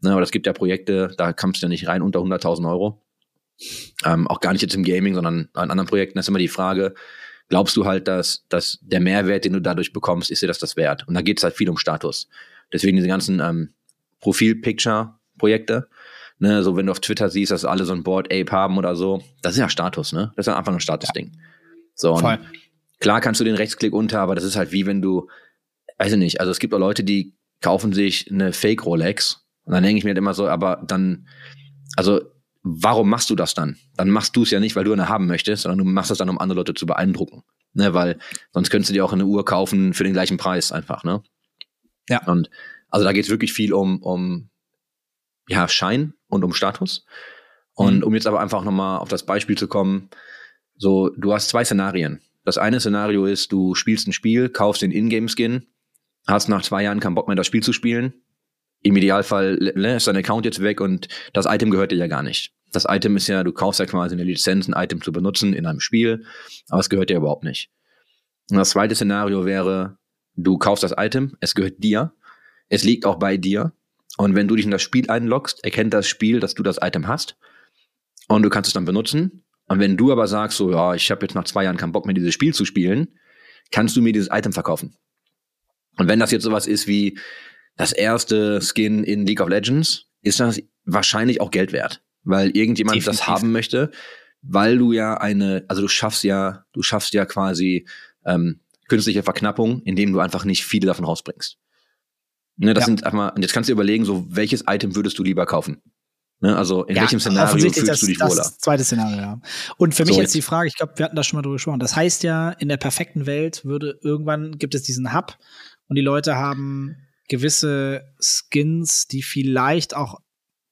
Ne, aber es gibt ja Projekte, da kommst du ja nicht rein unter 100.000 Euro. Ähm, auch gar nicht jetzt im Gaming, sondern an anderen Projekten. Das ist immer die Frage, glaubst du halt, dass, dass der Mehrwert, den du dadurch bekommst, ist dir das das wert? Und da geht es halt viel um Status. Deswegen diese ganzen ähm, Profil-Picture-Projekte. Ne, so wenn du auf Twitter siehst, dass alle so ein Board Ape haben oder so, das ist ja Status, ne? Das ist ja einfach ein Statusding. So, Voll. klar kannst du den Rechtsklick unter, aber das ist halt wie wenn du, weiß ich nicht, also es gibt auch Leute, die kaufen sich eine Fake Rolex und dann denke ich mir halt immer so, aber dann, also warum machst du das dann? Dann machst du es ja nicht, weil du eine haben möchtest, sondern du machst es dann, um andere Leute zu beeindrucken. Ne, weil sonst könntest du dir auch eine Uhr kaufen für den gleichen Preis einfach, ne? Ja. Und also da geht es wirklich viel um, um ja, Schein und um Status. Und Mhm. um jetzt aber einfach nochmal auf das Beispiel zu kommen, so, du hast zwei Szenarien. Das eine Szenario ist, du spielst ein Spiel, kaufst den Ingame-Skin, hast nach zwei Jahren keinen Bock mehr, das Spiel zu spielen. Im Idealfall ne, ist dein Account jetzt weg und das Item gehört dir ja gar nicht. Das Item ist ja, du kaufst ja quasi eine Lizenz, ein Item zu benutzen in einem Spiel, aber es gehört dir überhaupt nicht. Und das zweite Szenario wäre, du kaufst das Item, es gehört dir, es liegt auch bei dir. Und wenn du dich in das Spiel einloggst, erkennt das Spiel, dass du das Item hast und du kannst es dann benutzen. Und wenn du aber sagst, so, ja, ich habe jetzt nach zwei Jahren keinen Bock mehr, dieses Spiel zu spielen, kannst du mir dieses Item verkaufen. Und wenn das jetzt sowas ist wie das erste Skin in League of Legends, ist das wahrscheinlich auch Geld wert, weil irgendjemand das Definitiv. haben möchte, weil du ja eine, also du schaffst ja, du schaffst ja quasi ähm, künstliche Verknappung, indem du einfach nicht viele davon rausbringst. Ne, das Ja. sind einfach mal, und jetzt kannst du dir überlegen, so welches Item würdest du lieber kaufen? Ne, also in Ja, welchem Szenario fühlst du dich das, wohler? Das zweite Szenario, ja. Und für mich So, jetzt die Frage, ich glaube, wir hatten da schon mal drüber gesprochen. Das heißt ja, in der perfekten Welt würde irgendwann gibt es diesen Hub und die Leute haben gewisse Skins, die vielleicht auch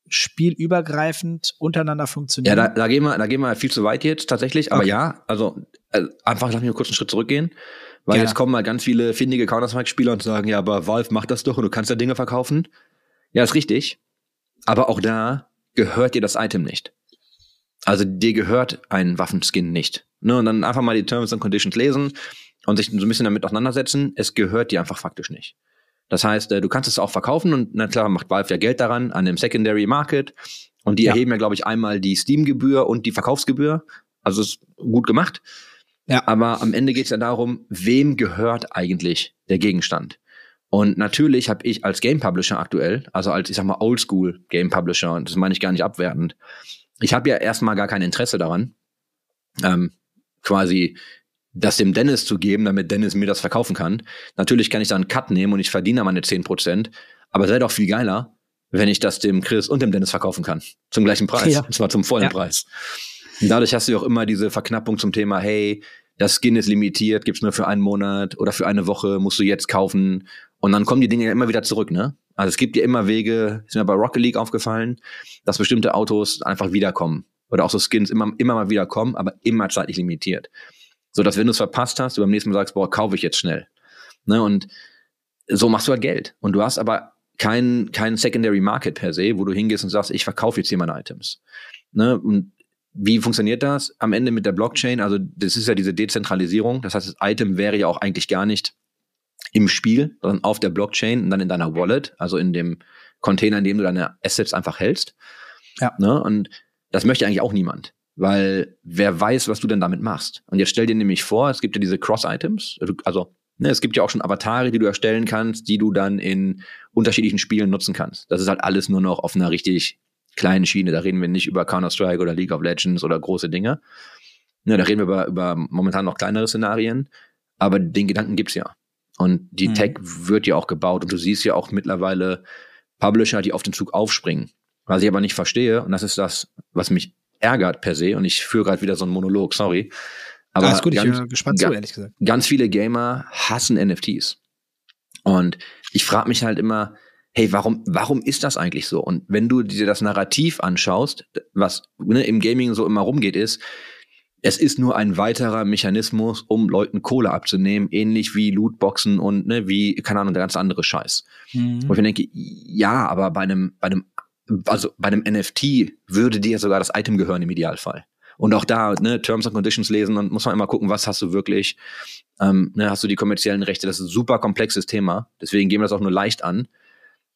spielübergreifend untereinander Ja, funktionieren. da, da gehen wir, da gehen wir viel zu weit jetzt tatsächlich. Aber Okay. ja, also äh, einfach lass mich nur kurz einen Schritt zurückgehen, weil Gerne. jetzt kommen mal ganz viele findige Counter-Strike-Spieler und sagen, ja, aber Valve macht das doch und du kannst ja Dinge verkaufen. Ja, ist richtig. Aber auch da gehört dir das Item nicht. Also dir gehört ein Waffenskin nicht. Ne, und dann einfach mal die Terms and Conditions lesen und sich so ein bisschen damit auseinandersetzen. Es gehört dir einfach faktisch nicht. Das heißt, äh, du kannst es auch verkaufen und na klar macht Valve ja Geld daran an dem Secondary Market und die Ja. erheben ja, glaube ich, einmal die Steam-Gebühr und die Verkaufsgebühr. Also ist gut gemacht. Ja. Aber am Ende geht es ja darum, wem gehört eigentlich der Gegenstand? Und natürlich habe ich als Game Publisher aktuell, also als ich sag mal Oldschool Game Publisher, und das meine ich gar nicht abwertend, ich habe ja erstmal gar kein Interesse daran, ähm, quasi das dem Dennis zu geben, damit Dennis mir das verkaufen kann. Natürlich kann ich da einen Cut nehmen und ich verdiene da meine 10%, aber es wäre doch viel geiler, wenn ich das dem Chris und dem Dennis verkaufen kann. Zum gleichen Preis. Ja. Und zwar zum vollen Ja. Preis. Und dadurch hast du auch immer diese Verknappung zum Thema, hey, das Skin ist limitiert, gibt's nur für einen Monat oder für eine Woche, musst du jetzt kaufen. Und dann kommen die Dinge ja immer wieder zurück, ne? Also es gibt ja immer Wege, ist mir bei Rocket League aufgefallen, dass bestimmte Autos einfach wiederkommen. Oder auch so Skins immer, immer mal wieder kommen, aber immer zeitlich limitiert. So dass wenn du es verpasst hast, du beim nächsten Mal sagst, boah, kaufe ich jetzt schnell. Ne? Und so machst du halt Geld. Und du hast aber kein, kein Secondary Market per se, wo du hingehst und sagst, ich verkaufe jetzt hier meine Items. Ne? Und wie funktioniert das? Am Ende mit der Blockchain, also das ist ja diese Dezentralisierung. Das heißt, das Item wäre ja auch eigentlich gar nicht im Spiel, sondern auf der Blockchain und dann in deiner Wallet, also in dem Container, in dem du deine Assets einfach hältst. Ja. Ne? Und das möchte eigentlich auch niemand. Weil wer weiß, was du denn damit machst. Und jetzt stell dir nämlich vor, es gibt ja diese Cross-Items, also ne, es gibt ja auch schon Avatare, die du erstellen kannst, die du dann in unterschiedlichen Spielen nutzen kannst. Das ist halt alles nur noch auf einer richtig kleinen Schiene. Da reden wir nicht über Counter-Strike oder League of Legends oder große Dinge. Ne, da reden wir über, über momentan noch kleinere Szenarien. Aber den Gedanken gibt's ja. Und die Mhm. Tech wird ja auch gebaut. Und du siehst ja auch mittlerweile Publisher, die auf den Zug aufspringen. Was ich aber nicht verstehe, und das ist das, was mich ärgert per se, und ich führe gerade wieder so einen Monolog, sorry. Aber Alles gut, ich ganz, bin gespannt zu, ehrlich gesagt. ganz viele Gamer hassen NFTs. Und ich frage mich halt immer, hey, warum, warum ist das eigentlich so? Und wenn du dir das Narrativ anschaust, was ne, im Gaming so immer rumgeht, ist, es ist nur ein weiterer Mechanismus, um Leuten Kohle abzunehmen, ähnlich wie Lootboxen und ne, wie, keine Ahnung, der ganz andere Scheiß. Mhm. Wo ich mir denke, ja, aber bei einem, bei einem, also bei einem NFT würde dir sogar das Item gehören im Idealfall. Und auch da, ne, Terms and Conditions lesen, dann muss man immer gucken, was hast du wirklich, ähm, ne, hast du die kommerziellen Rechte, das ist ein super komplexes Thema, deswegen gehen wir das auch nur leicht an.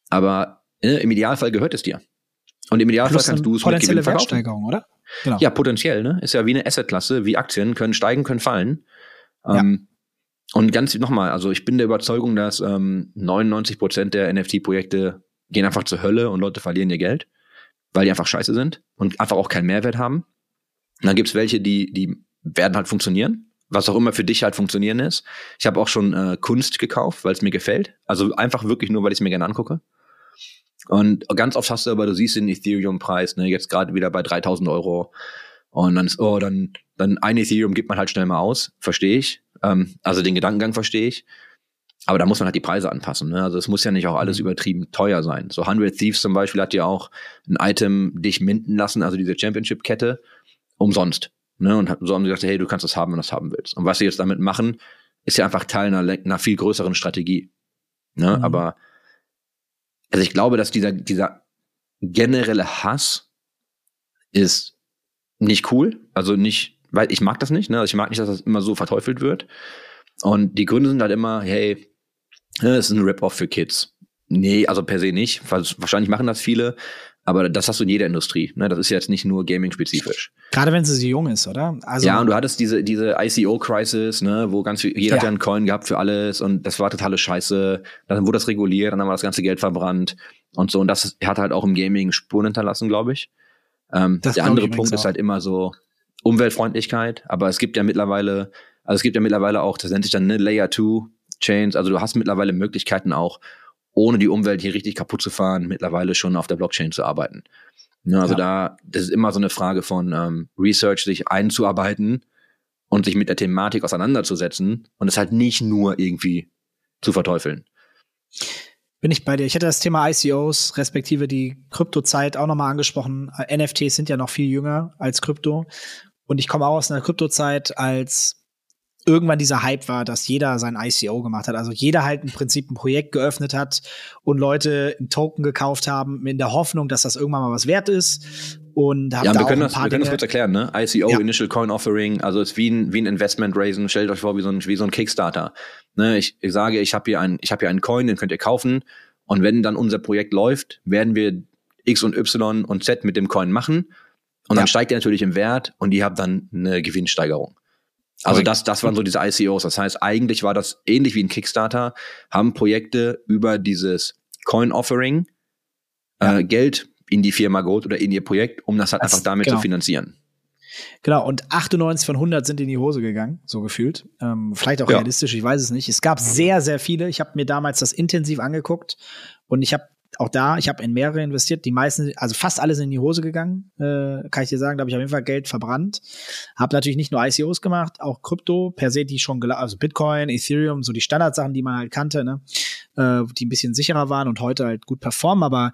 Aber ne, im Idealfall gehört es dir. Und im Idealfall kannst du es mit Gewinn verkaufen. Oder? Genau. Ja, potenziell, ne? Ist ja wie eine Assetklasse, wie Aktien, können steigen, können fallen. Ähm, Und ganz nochmal, also ich bin der Überzeugung, dass ähm, 99 Prozent der NFT-Projekte gehen einfach zur Hölle und Leute verlieren ihr Geld, weil die einfach scheiße sind und einfach auch keinen Mehrwert haben. Und dann gibt's welche, die, die werden halt funktionieren, was auch immer für dich halt funktionieren ist. Ich habe auch schon äh, Kunst gekauft, weil es mir gefällt. Also einfach wirklich nur, weil ich es mir gerne angucke. Und ganz oft hast du aber, du siehst den Ethereum-Preis, ne, jetzt gerade wieder bei 3000 Euro. Und dann ist, oh, dann, dann ein Ethereum gibt man halt schnell mal aus. Verstehe ich. Ähm, also den Gedankengang verstehe ich. Aber da muss man halt die Preise anpassen. Ne? Also es muss ja nicht auch alles übertrieben teuer sein. So 100 Thieves zum Beispiel hat ja auch ein Item dich minden lassen, also diese Championship-Kette, umsonst. Ne? Und hat- so haben sie gesagt, hey, du kannst das haben, wenn du das haben willst. Und was sie jetzt damit machen, ist ja einfach Teil einer, einer viel größeren Strategie. Ne? Mhm. Aber also ich glaube, dass dieser, dieser generelle Hass ist nicht cool. Also nicht, weil ich mag das nicht, ne? Also ich mag nicht, dass das immer so verteufelt wird. Und die Gründe sind halt immer, hey, es ist ein Rip-Off für Kids. Nee, also per se nicht. Wahrscheinlich machen das viele, aber das hast du in jeder Industrie. Ne? Das ist jetzt nicht nur Gaming-spezifisch. Gerade wenn sie so jung ist, oder? Also, ja, und du hattest diese, diese ICO-Crisis, ne, wo ganz viel, jeder Ja. hat ja einen Coin gehabt für alles und das war totale Scheiße. Dann wurde das reguliert, dann haben wir das ganze Geld verbrannt und so. Und das hat halt auch im Gaming Spuren hinterlassen, glaube ich. Ähm, der glaub ich andere übrigens Punkt ist halt immer so Umweltfreundlichkeit, aber es gibt ja mittlerweile, also es gibt ja mittlerweile auch, das nennt sich dann ne, Layer 2 Chains, also du hast mittlerweile Möglichkeiten auch, ohne die Umwelt hier richtig kaputt zu fahren, mittlerweile schon auf der Blockchain zu arbeiten. Ne, also Ja. da, das ist immer so eine Frage von ähm, Research, sich einzuarbeiten und sich mit der Thematik auseinanderzusetzen und es halt nicht nur irgendwie zu verteufeln. Bin ich bei dir. Ich hätte das Thema ICOs, respektive die Kryptozeit auch nochmal angesprochen. Äh, NFTs sind ja noch viel jünger als Krypto. Und ich komme auch aus einer Kryptozeit, als irgendwann dieser Hype war, dass jeder sein ICO gemacht hat. Also jeder halt im Prinzip ein Projekt geöffnet hat und Leute einen Token gekauft haben, in der Hoffnung, dass das irgendwann mal was wert ist. Und haben Ja, da wir können, ein das, wir können das kurz erklären, ne? ICO, Ja. Initial Coin Offering, also ist wie ein, wie ein Investment Raisen, stellt euch vor, wie so ein, wie so ein Kickstarter. Ne? Ich, ich sage, ich habe hier, einen, ich hab hier einen Coin, den könnt ihr kaufen und wenn dann unser Projekt läuft, werden wir X und Y und Z mit dem Coin machen und dann Ja. steigt er natürlich im Wert und ihr habt dann eine Gewinnsteigerung. Also das, das waren so diese ICOs. Das heißt, eigentlich war das ähnlich wie ein Kickstarter, haben Projekte über dieses Coin Offering Ja. äh, Geld in die Firma geholt oder in ihr Projekt, um das halt Das- einfach damit genau. zu finanzieren. Genau, und 98 von 100 sind in die Hose gegangen, so gefühlt. Ähm, vielleicht auch Ja. realistisch, ich weiß es nicht. Es gab sehr, sehr viele. Ich habe mir damals das intensiv angeguckt und ich habe auch da, ich habe in mehrere investiert. Die meisten, also fast alle sind in die Hose gegangen, äh, kann ich dir sagen. Da habe ich auf jeden Fall Geld verbrannt. Habe natürlich nicht nur ICOs gemacht, auch Krypto per se, die schon, also Bitcoin, Ethereum, so die Standardsachen, die man halt kannte, ne? äh, die ein bisschen sicherer waren und heute halt gut performen. Aber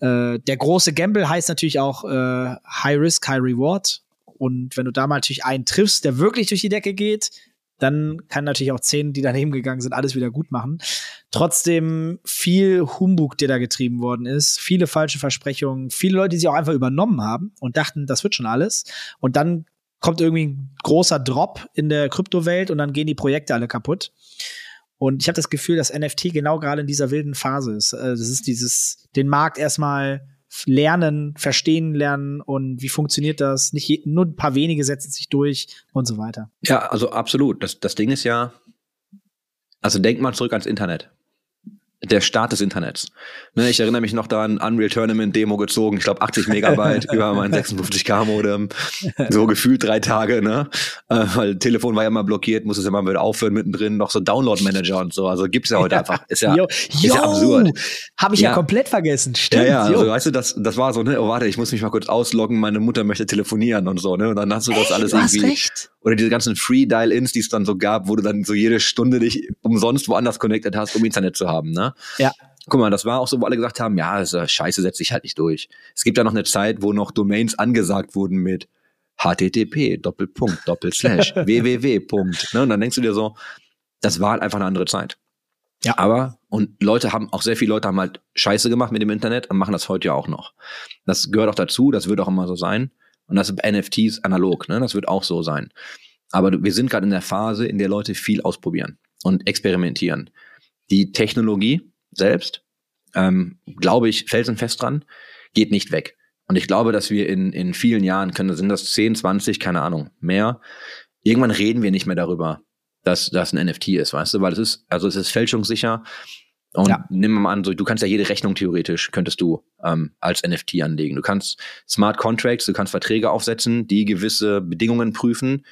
äh, der große Gamble heißt natürlich auch äh, High Risk, High Reward. Und wenn du da mal natürlich einen triffst, der wirklich durch die Decke geht, dann kann natürlich auch zehn, die daneben gegangen sind, alles wieder gut machen. Trotzdem viel Humbug, der da getrieben worden ist, viele falsche Versprechungen, viele Leute, die sie auch einfach übernommen haben und dachten, das wird schon alles. Und dann kommt irgendwie ein großer Drop in der Kryptowelt und dann gehen die Projekte alle kaputt. Und ich habe das Gefühl, dass NFT genau gerade in dieser wilden Phase ist. Äh, Das ist dieses, den Markt erstmal lernen, verstehen lernen und wie funktioniert das? Nicht nur ein paar wenige setzen sich durch und so weiter. Ja, also absolut. Das, das Ding ist ja, also denk mal zurück ans Internet. Der Start des Internets. Ne, ich erinnere mich noch daran, Unreal Tournament Demo gezogen, ich glaube 80 Megabyte über mein 56k Modem. So gefühlt drei Tage, ne? Äh, weil Telefon war ja immer blockiert, musste es immer wieder aufhören mittendrin, noch so Download Manager und so. Also gibt's ja heute einfach. Ist ja, Jo, ist ja absurd. Habe ich ja. Ja. komplett vergessen. Stimmt. Ja, ja, also weißt du, das, das war so, ne, oh warte, ich muss mich mal kurz ausloggen, meine Mutter möchte telefonieren und so, ne? Und dann hast du das Ey, alles du hast irgendwie. recht. Oder diese ganzen Free-Dial-Ins, die es dann so gab, wo du dann so jede Stunde dich umsonst woanders connected hast, um Internet zu haben, ne? Ja. Guck mal, das war auch so, wo alle gesagt haben, ja, ist ja scheiße, setzt sich halt nicht durch. Es gibt ja noch eine Zeit, wo noch Domains angesagt wurden mit http, Doppelpunkt, Doppelslash, www, Punkt. Ne? Und dann denkst du dir so, das war halt einfach eine andere Zeit. Ja. Aber, und Leute haben, auch sehr viele Leute haben halt Scheiße gemacht mit dem Internet und machen das heute ja auch noch. Das gehört auch dazu, das wird auch immer so sein. Und das sind NFTs analog, ne? Das wird auch so sein. Aber wir sind gerade in der Phase, in der Leute viel ausprobieren und experimentieren. Die Technologie selbst, ähm, glaube ich, felsenfest dran, geht nicht weg. Und ich glaube, dass wir in, in vielen Jahren können, sind das 10, 20, keine Ahnung, mehr. Irgendwann reden wir nicht mehr darüber, dass das ein NFT ist, weißt du, weil es ist, also es ist fälschungssicher. Und Ja. nimm mal an, so, du kannst ja jede Rechnung theoretisch, könntest du ähm, als NFT anlegen. Du kannst Smart Contracts, du kannst Verträge aufsetzen, die gewisse Bedingungen prüfen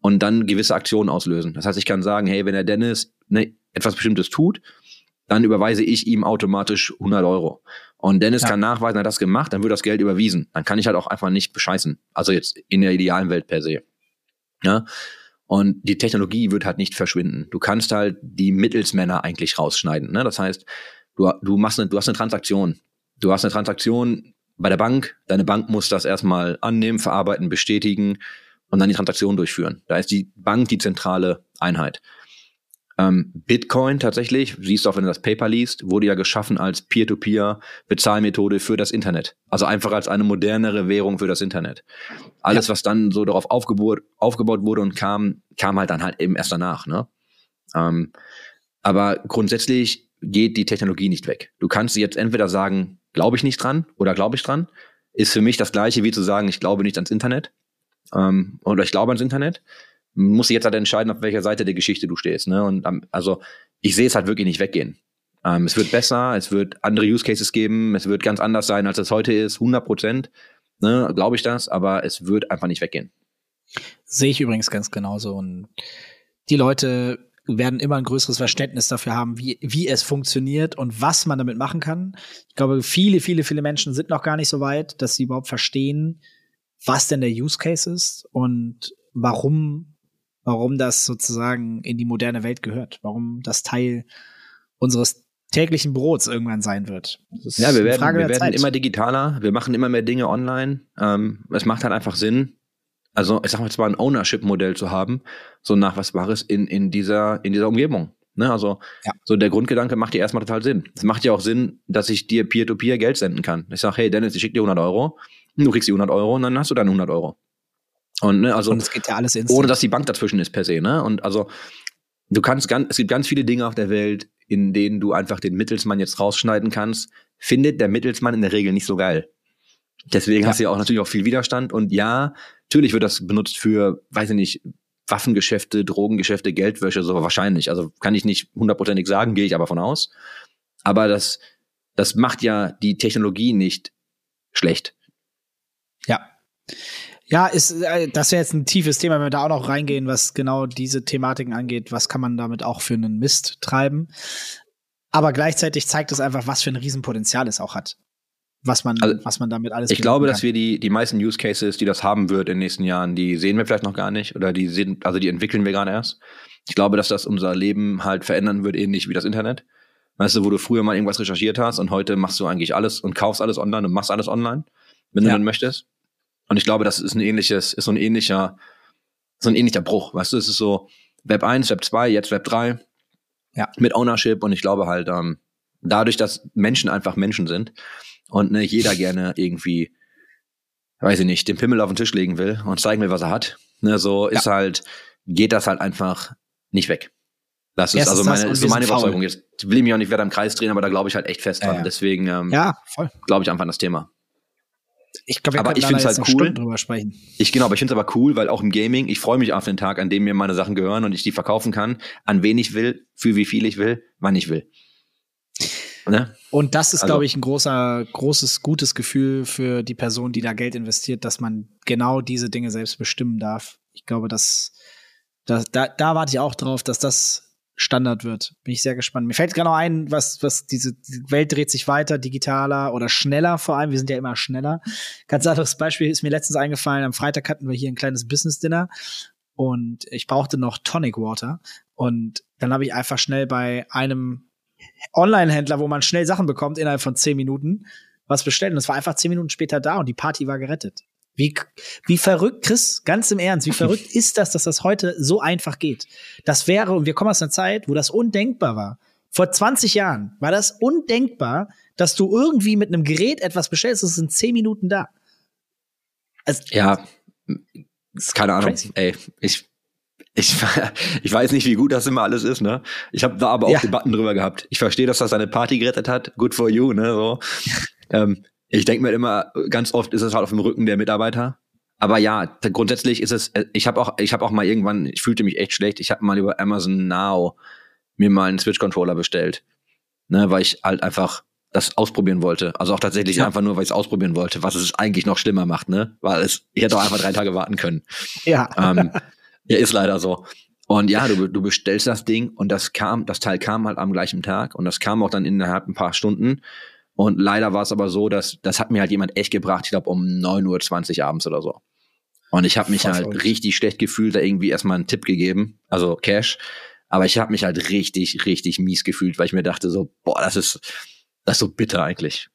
und dann gewisse Aktionen auslösen. Das heißt, ich kann sagen, hey, wenn der Dennis ne, etwas Bestimmtes tut, dann überweise ich ihm automatisch 100 Euro. Und Dennis Ja. kann nachweisen, er hat das gemacht, dann wird das Geld überwiesen. Dann kann ich halt auch einfach nicht bescheißen. Also jetzt in der idealen Welt per se. Ja. Und die Technologie wird halt nicht verschwinden. Du kannst halt die Mittelsmänner eigentlich rausschneiden. Ne? Das heißt, du, du machst eine, du hast eine Transaktion. Du hast eine Transaktion bei der Bank. Deine Bank muss das erstmal annehmen, verarbeiten, bestätigen und dann die Transaktion durchführen. Da ist die Bank die zentrale Einheit. Ähm, Bitcoin tatsächlich, siehst du auch, wenn du das Paper liest, wurde ja geschaffen als Peer-to-Peer-Bezahlmethode für das Internet. Also einfach als eine modernere Währung für das Internet. Alles, was dann so darauf aufgebaut, aufgebaut wurde und kam, kam halt dann halt eben erst danach. Ne? Ähm, aber grundsätzlich geht die Technologie nicht weg. Du kannst jetzt entweder sagen, glaube ich nicht dran oder glaube ich dran. Ist für mich das gleiche wie zu sagen, ich glaube nicht ans Internet ähm, oder ich glaube ans Internet. Muss ich jetzt halt entscheiden, auf welcher Seite der Geschichte du stehst. Ne? Und ähm, also ich sehe es halt wirklich nicht weggehen. Ähm, es wird besser, es wird andere Use Cases geben, es wird ganz anders sein, als es heute ist, 100 Prozent, ne, glaube ich das, aber es wird einfach nicht weggehen. Sehe ich übrigens ganz genauso. Und die Leute werden immer ein größeres Verständnis dafür haben, wie, wie es funktioniert und was man damit machen kann. Ich glaube, viele, viele, viele Menschen sind noch gar nicht so weit, dass sie überhaupt verstehen, was denn der Use Case ist und warum, warum das sozusagen in die moderne Welt gehört, warum das Teil unseres täglichen Brots irgendwann sein wird. Ja, wir werden, wir werden immer digitaler, wir machen immer mehr Dinge online. Ähm, es macht halt einfach Sinn, also ich sag mal zwar ein Ownership-Modell zu haben, so nachweisbares in, in dieser, in dieser Umgebung. Ne? Also Ja. so der Grundgedanke macht ja erstmal total Sinn. Es macht ja auch Sinn, dass ich dir Peer-to-Peer Geld senden kann. Ich sag, hey Dennis, ich schick dir 100 Euro, du kriegst die 100 Euro und dann hast du deine 100 Euro. Und ne, also und es geht ja alles instant. ohne dass die Bank dazwischen ist per se, ne? Und also du kannst ganz, es gibt ganz viele Dinge auf der Welt, in denen du einfach den Mittelsmann jetzt rausschneiden kannst, findet der Mittelsmann in der Regel nicht so geil. Deswegen Ja. hast du ja auch natürlich auch viel Widerstand und ja, natürlich wird das benutzt für, weiß ich nicht, Waffengeschäfte, Drogengeschäfte, Geldwäsche, so wahrscheinlich. Also kann ich nicht hundertprozentig sagen, gehe ich aber von aus. Aber das, das macht ja die Technologie nicht schlecht. Ja. Ja, ist, äh, das wäre jetzt ein tiefes Thema, wenn wir da auch noch reingehen, was genau diese Thematiken angeht. Was kann man damit auch für einen Mist treiben? Aber gleichzeitig zeigt es einfach, was für ein Riesenpotenzial es auch hat. Was man, Also, was man damit alles Ich glaube, bewirken dass wir die, die meisten Use Cases, die das haben wird in den nächsten Jahren, die sehen wir vielleicht noch gar nicht oder die sind, also die entwickeln wir gerade erst. Ich glaube, dass das unser Leben halt verändern wird, ähnlich wie das Internet. Weißt du, wo du früher mal irgendwas recherchiert hast und heute machst du eigentlich alles und kaufst alles online und machst alles online, wenn du Ja. dann möchtest. Und ich glaube, das ist ein ähnliches, ist so ein ähnlicher, so ein ähnlicher Bruch. Weißt du, es ist so Web 1, Web 2, jetzt Web 3. Ja. Mit Ownership und ich glaube halt, ähm, dadurch, dass Menschen einfach Menschen sind und ne, jeder gerne irgendwie, weiß ich nicht, den Pimmel auf den Tisch legen will und zeigen will, was er hat. Ne, so ist halt, geht das halt einfach nicht weg. Das ist Erstens also meine, ist so meine faul. Überzeugung. Jetzt will ich mich auch nicht wieder im Kreis drehen, aber da glaube ich halt echt fest Ja, dran. ja. Deswegen ähm, Ja, glaube ich einfach an das Thema. Ich glaube, wir Aber können ich jetzt halt cool. Drüber sprechen. Ich genau, aber ich finde es aber cool, weil auch im Gaming, ich freue mich auf den Tag, an dem mir meine Sachen gehören und ich die verkaufen kann, an wen ich will, für wie viel ich will, wann ich will. Ne? Und das ist, Also- glaube ich, ein großer, großes, gutes Gefühl für die Person, die da Geld investiert, dass man genau diese Dinge selbst bestimmen darf. Ich glaube, dass, dass da, da warte ich auch drauf, dass das Standard wird. Bin ich sehr gespannt. Mir fällt gerade noch ein, was, was diese die Welt dreht sich weiter, digitaler oder schneller vor allem. Wir sind ja immer schneller. Ganz anderes Beispiel ist mir letztens eingefallen. Am Freitag hatten wir hier ein kleines Business-Dinner und ich brauchte noch Tonic Water. Und dann habe ich einfach schnell bei einem Online-Händler, wo man schnell Sachen bekommt, innerhalb von zehn Minuten, was bestellt. Und es war einfach zehn Minuten später da und die Party war gerettet. Wie, wie verrückt, Chris, ganz im Ernst, wie verrückt ist das, dass das heute so einfach geht? Das wäre, und wir kommen aus einer Zeit, wo das undenkbar war. Vor 20 Jahren war das undenkbar, dass du irgendwie mit einem Gerät etwas bestellst, es ist in zehn Minuten da. Also, Ja, ist keine Ahnung. Crazy. Ey, ich, ich, ich weiß nicht, wie gut das immer alles ist, ne? Ich habe da aber auch Ja. Debatten drüber gehabt. Ich verstehe, dass das seine Party gerettet hat. Good for you, ne? So. ähm, ich denke mir immer, ganz oft ist es halt auf dem Rücken der Mitarbeiter. Aber ja, grundsätzlich ist es, äh, ich habe auch, ich habe auch mal irgendwann, ich fühlte mich echt schlecht, ich habe mal über Amazon Now mir mal einen Switch-Controller bestellt. Ne, weil ich halt einfach das ausprobieren wollte. Also auch tatsächlich ja. einfach nur, weil ich es ausprobieren wollte, was es eigentlich noch schlimmer macht, ne? Weil es, ich hätte auch einfach drei Tage warten können. Ja. Ähm, ja, ist leider so. Und ja, du, du bestellst das Ding und das kam, das Teil kam halt am gleichen Tag und das kam auch dann innerhalb ein paar Stunden. Und leider war es aber so, dass das hat mir halt jemand echt gebracht, ich glaube um 9.20 Uhr abends oder so. Und ich habe mich halt richtig schlecht gefühlt, da irgendwie erstmal einen Tipp gegeben, also Cash. Aber ich habe mich halt richtig, richtig mies gefühlt, weil ich mir dachte so, boah, das ist, das ist so bitter eigentlich.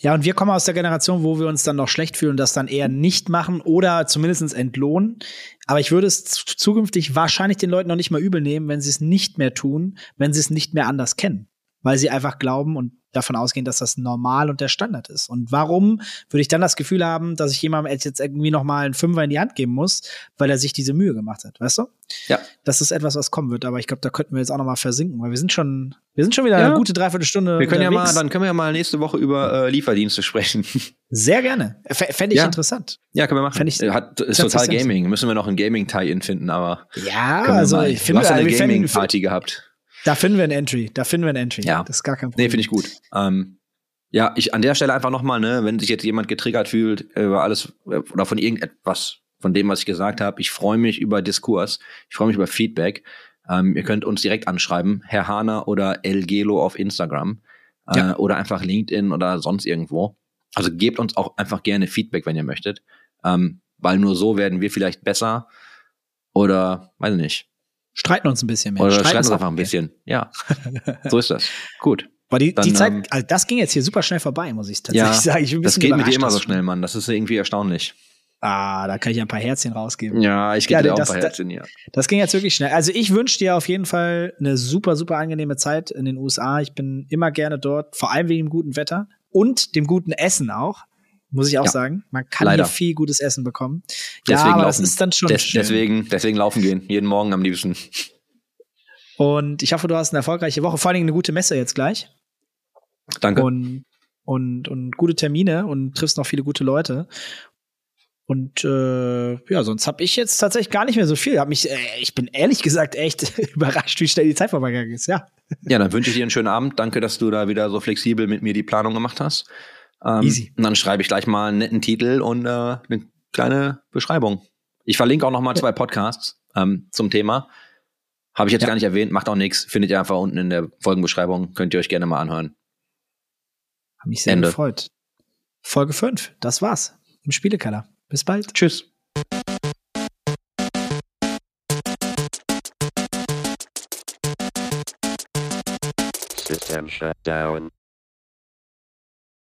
Ja, und wir kommen aus der Generation, wo wir uns dann noch schlecht fühlen und das dann eher nicht machen oder zumindest entlohnen. Aber ich würde es zukünftig wahrscheinlich den Leuten noch nicht mal übel nehmen, wenn sie es nicht mehr tun, wenn sie es nicht mehr anders kennen. Weil sie einfach glauben und davon ausgehen, dass das normal und der Standard ist. Und warum würde ich dann das Gefühl haben, dass ich jemandem jetzt irgendwie noch mal einen Fünfer in die Hand geben muss, weil er sich diese Mühe gemacht hat, weißt du? Ja. Das ist etwas, was kommen wird, aber ich glaube, da könnten wir jetzt auch noch mal versinken, weil wir sind schon, wir sind schon wieder ja. eine gute Dreiviertelstunde. Wir können ja mal, dann können wir ja mal nächste Woche über äh, Lieferdienste sprechen. Sehr gerne. Fände ich ja. interessant. Ja, können wir machen. Ich, Hat, ist total Gaming. Müssen wir noch ein Gaming-Tie-In finden, aber. Ja, also ich finde, hast eine Gaming-Party gehabt. Da finden wir ein Entry. Da finden wir ein Entry. Ja. Das ist gar kein Problem. Nee, finde ich gut. Ähm, ja, ich an der Stelle einfach nochmal, ne, wenn sich jetzt jemand getriggert fühlt über alles oder von irgendetwas, von dem, was ich gesagt habe, ich freue mich über Diskurs, ich freue mich über Feedback. Ähm, ihr könnt uns direkt anschreiben, Herr Hahner oder El Gelo auf Instagram äh, ja. oder einfach LinkedIn oder sonst irgendwo. Also gebt uns auch einfach gerne Feedback, wenn ihr möchtet, ähm, weil nur so werden wir vielleicht besser oder weiß ich nicht Streiten uns ein bisschen mehr. Oder streiten, streiten uns einfach ein bisschen. Ja. so ist das. Gut. Weil die, Dann, die Zeit, ähm, also das ging jetzt hier super schnell vorbei, muss ich tatsächlich ja, sagen. Ich bin das geht mit dir immer so schnell, Mann. Das ist irgendwie erstaunlich. Ah, da kann ich ein paar Herzchen rausgeben. Ja, ich gebe ja, dir auch das, ein paar Herzchen, ja. Das ging jetzt wirklich schnell. Also ich wünsche dir auf jeden Fall eine super, super angenehme Zeit in den USA. Ich bin immer gerne dort, vor allem wegen dem guten Wetter und dem guten Essen auch muss ich auch ja, sagen. Man kann leider. hier viel gutes Essen bekommen. Deswegen ja, aber laufen. das ist dann schon Des, deswegen, deswegen laufen gehen, jeden Morgen am liebsten. Und ich hoffe, du hast eine erfolgreiche Woche, vor allen Dingen eine gute Messe jetzt gleich. Danke. Und, und, und gute Termine und triffst noch viele gute Leute. Und äh, ja, sonst habe ich jetzt tatsächlich gar nicht mehr so viel. Hab mich, äh, ich bin ehrlich gesagt echt überrascht, wie schnell die Zeit vorbeigegangen ist. Ja. Ja, dann wünsche ich dir einen schönen Abend. Danke, dass du da wieder so flexibel mit mir die Planung gemacht hast. Ähm, Easy. Und dann schreibe ich gleich mal einen netten Titel und äh, eine kleine Beschreibung. Ich verlinke auch noch mal zwei Podcasts ähm, zum Thema. Habe ich jetzt ja. gar nicht erwähnt, macht auch nichts. Findet ihr einfach unten in der Folgenbeschreibung. Könnt ihr euch gerne mal anhören. Hab mich sehr Ende. gefreut. Folge 5, das war's. Im Spielekeller. Bis bald. Tschüss. System shut down.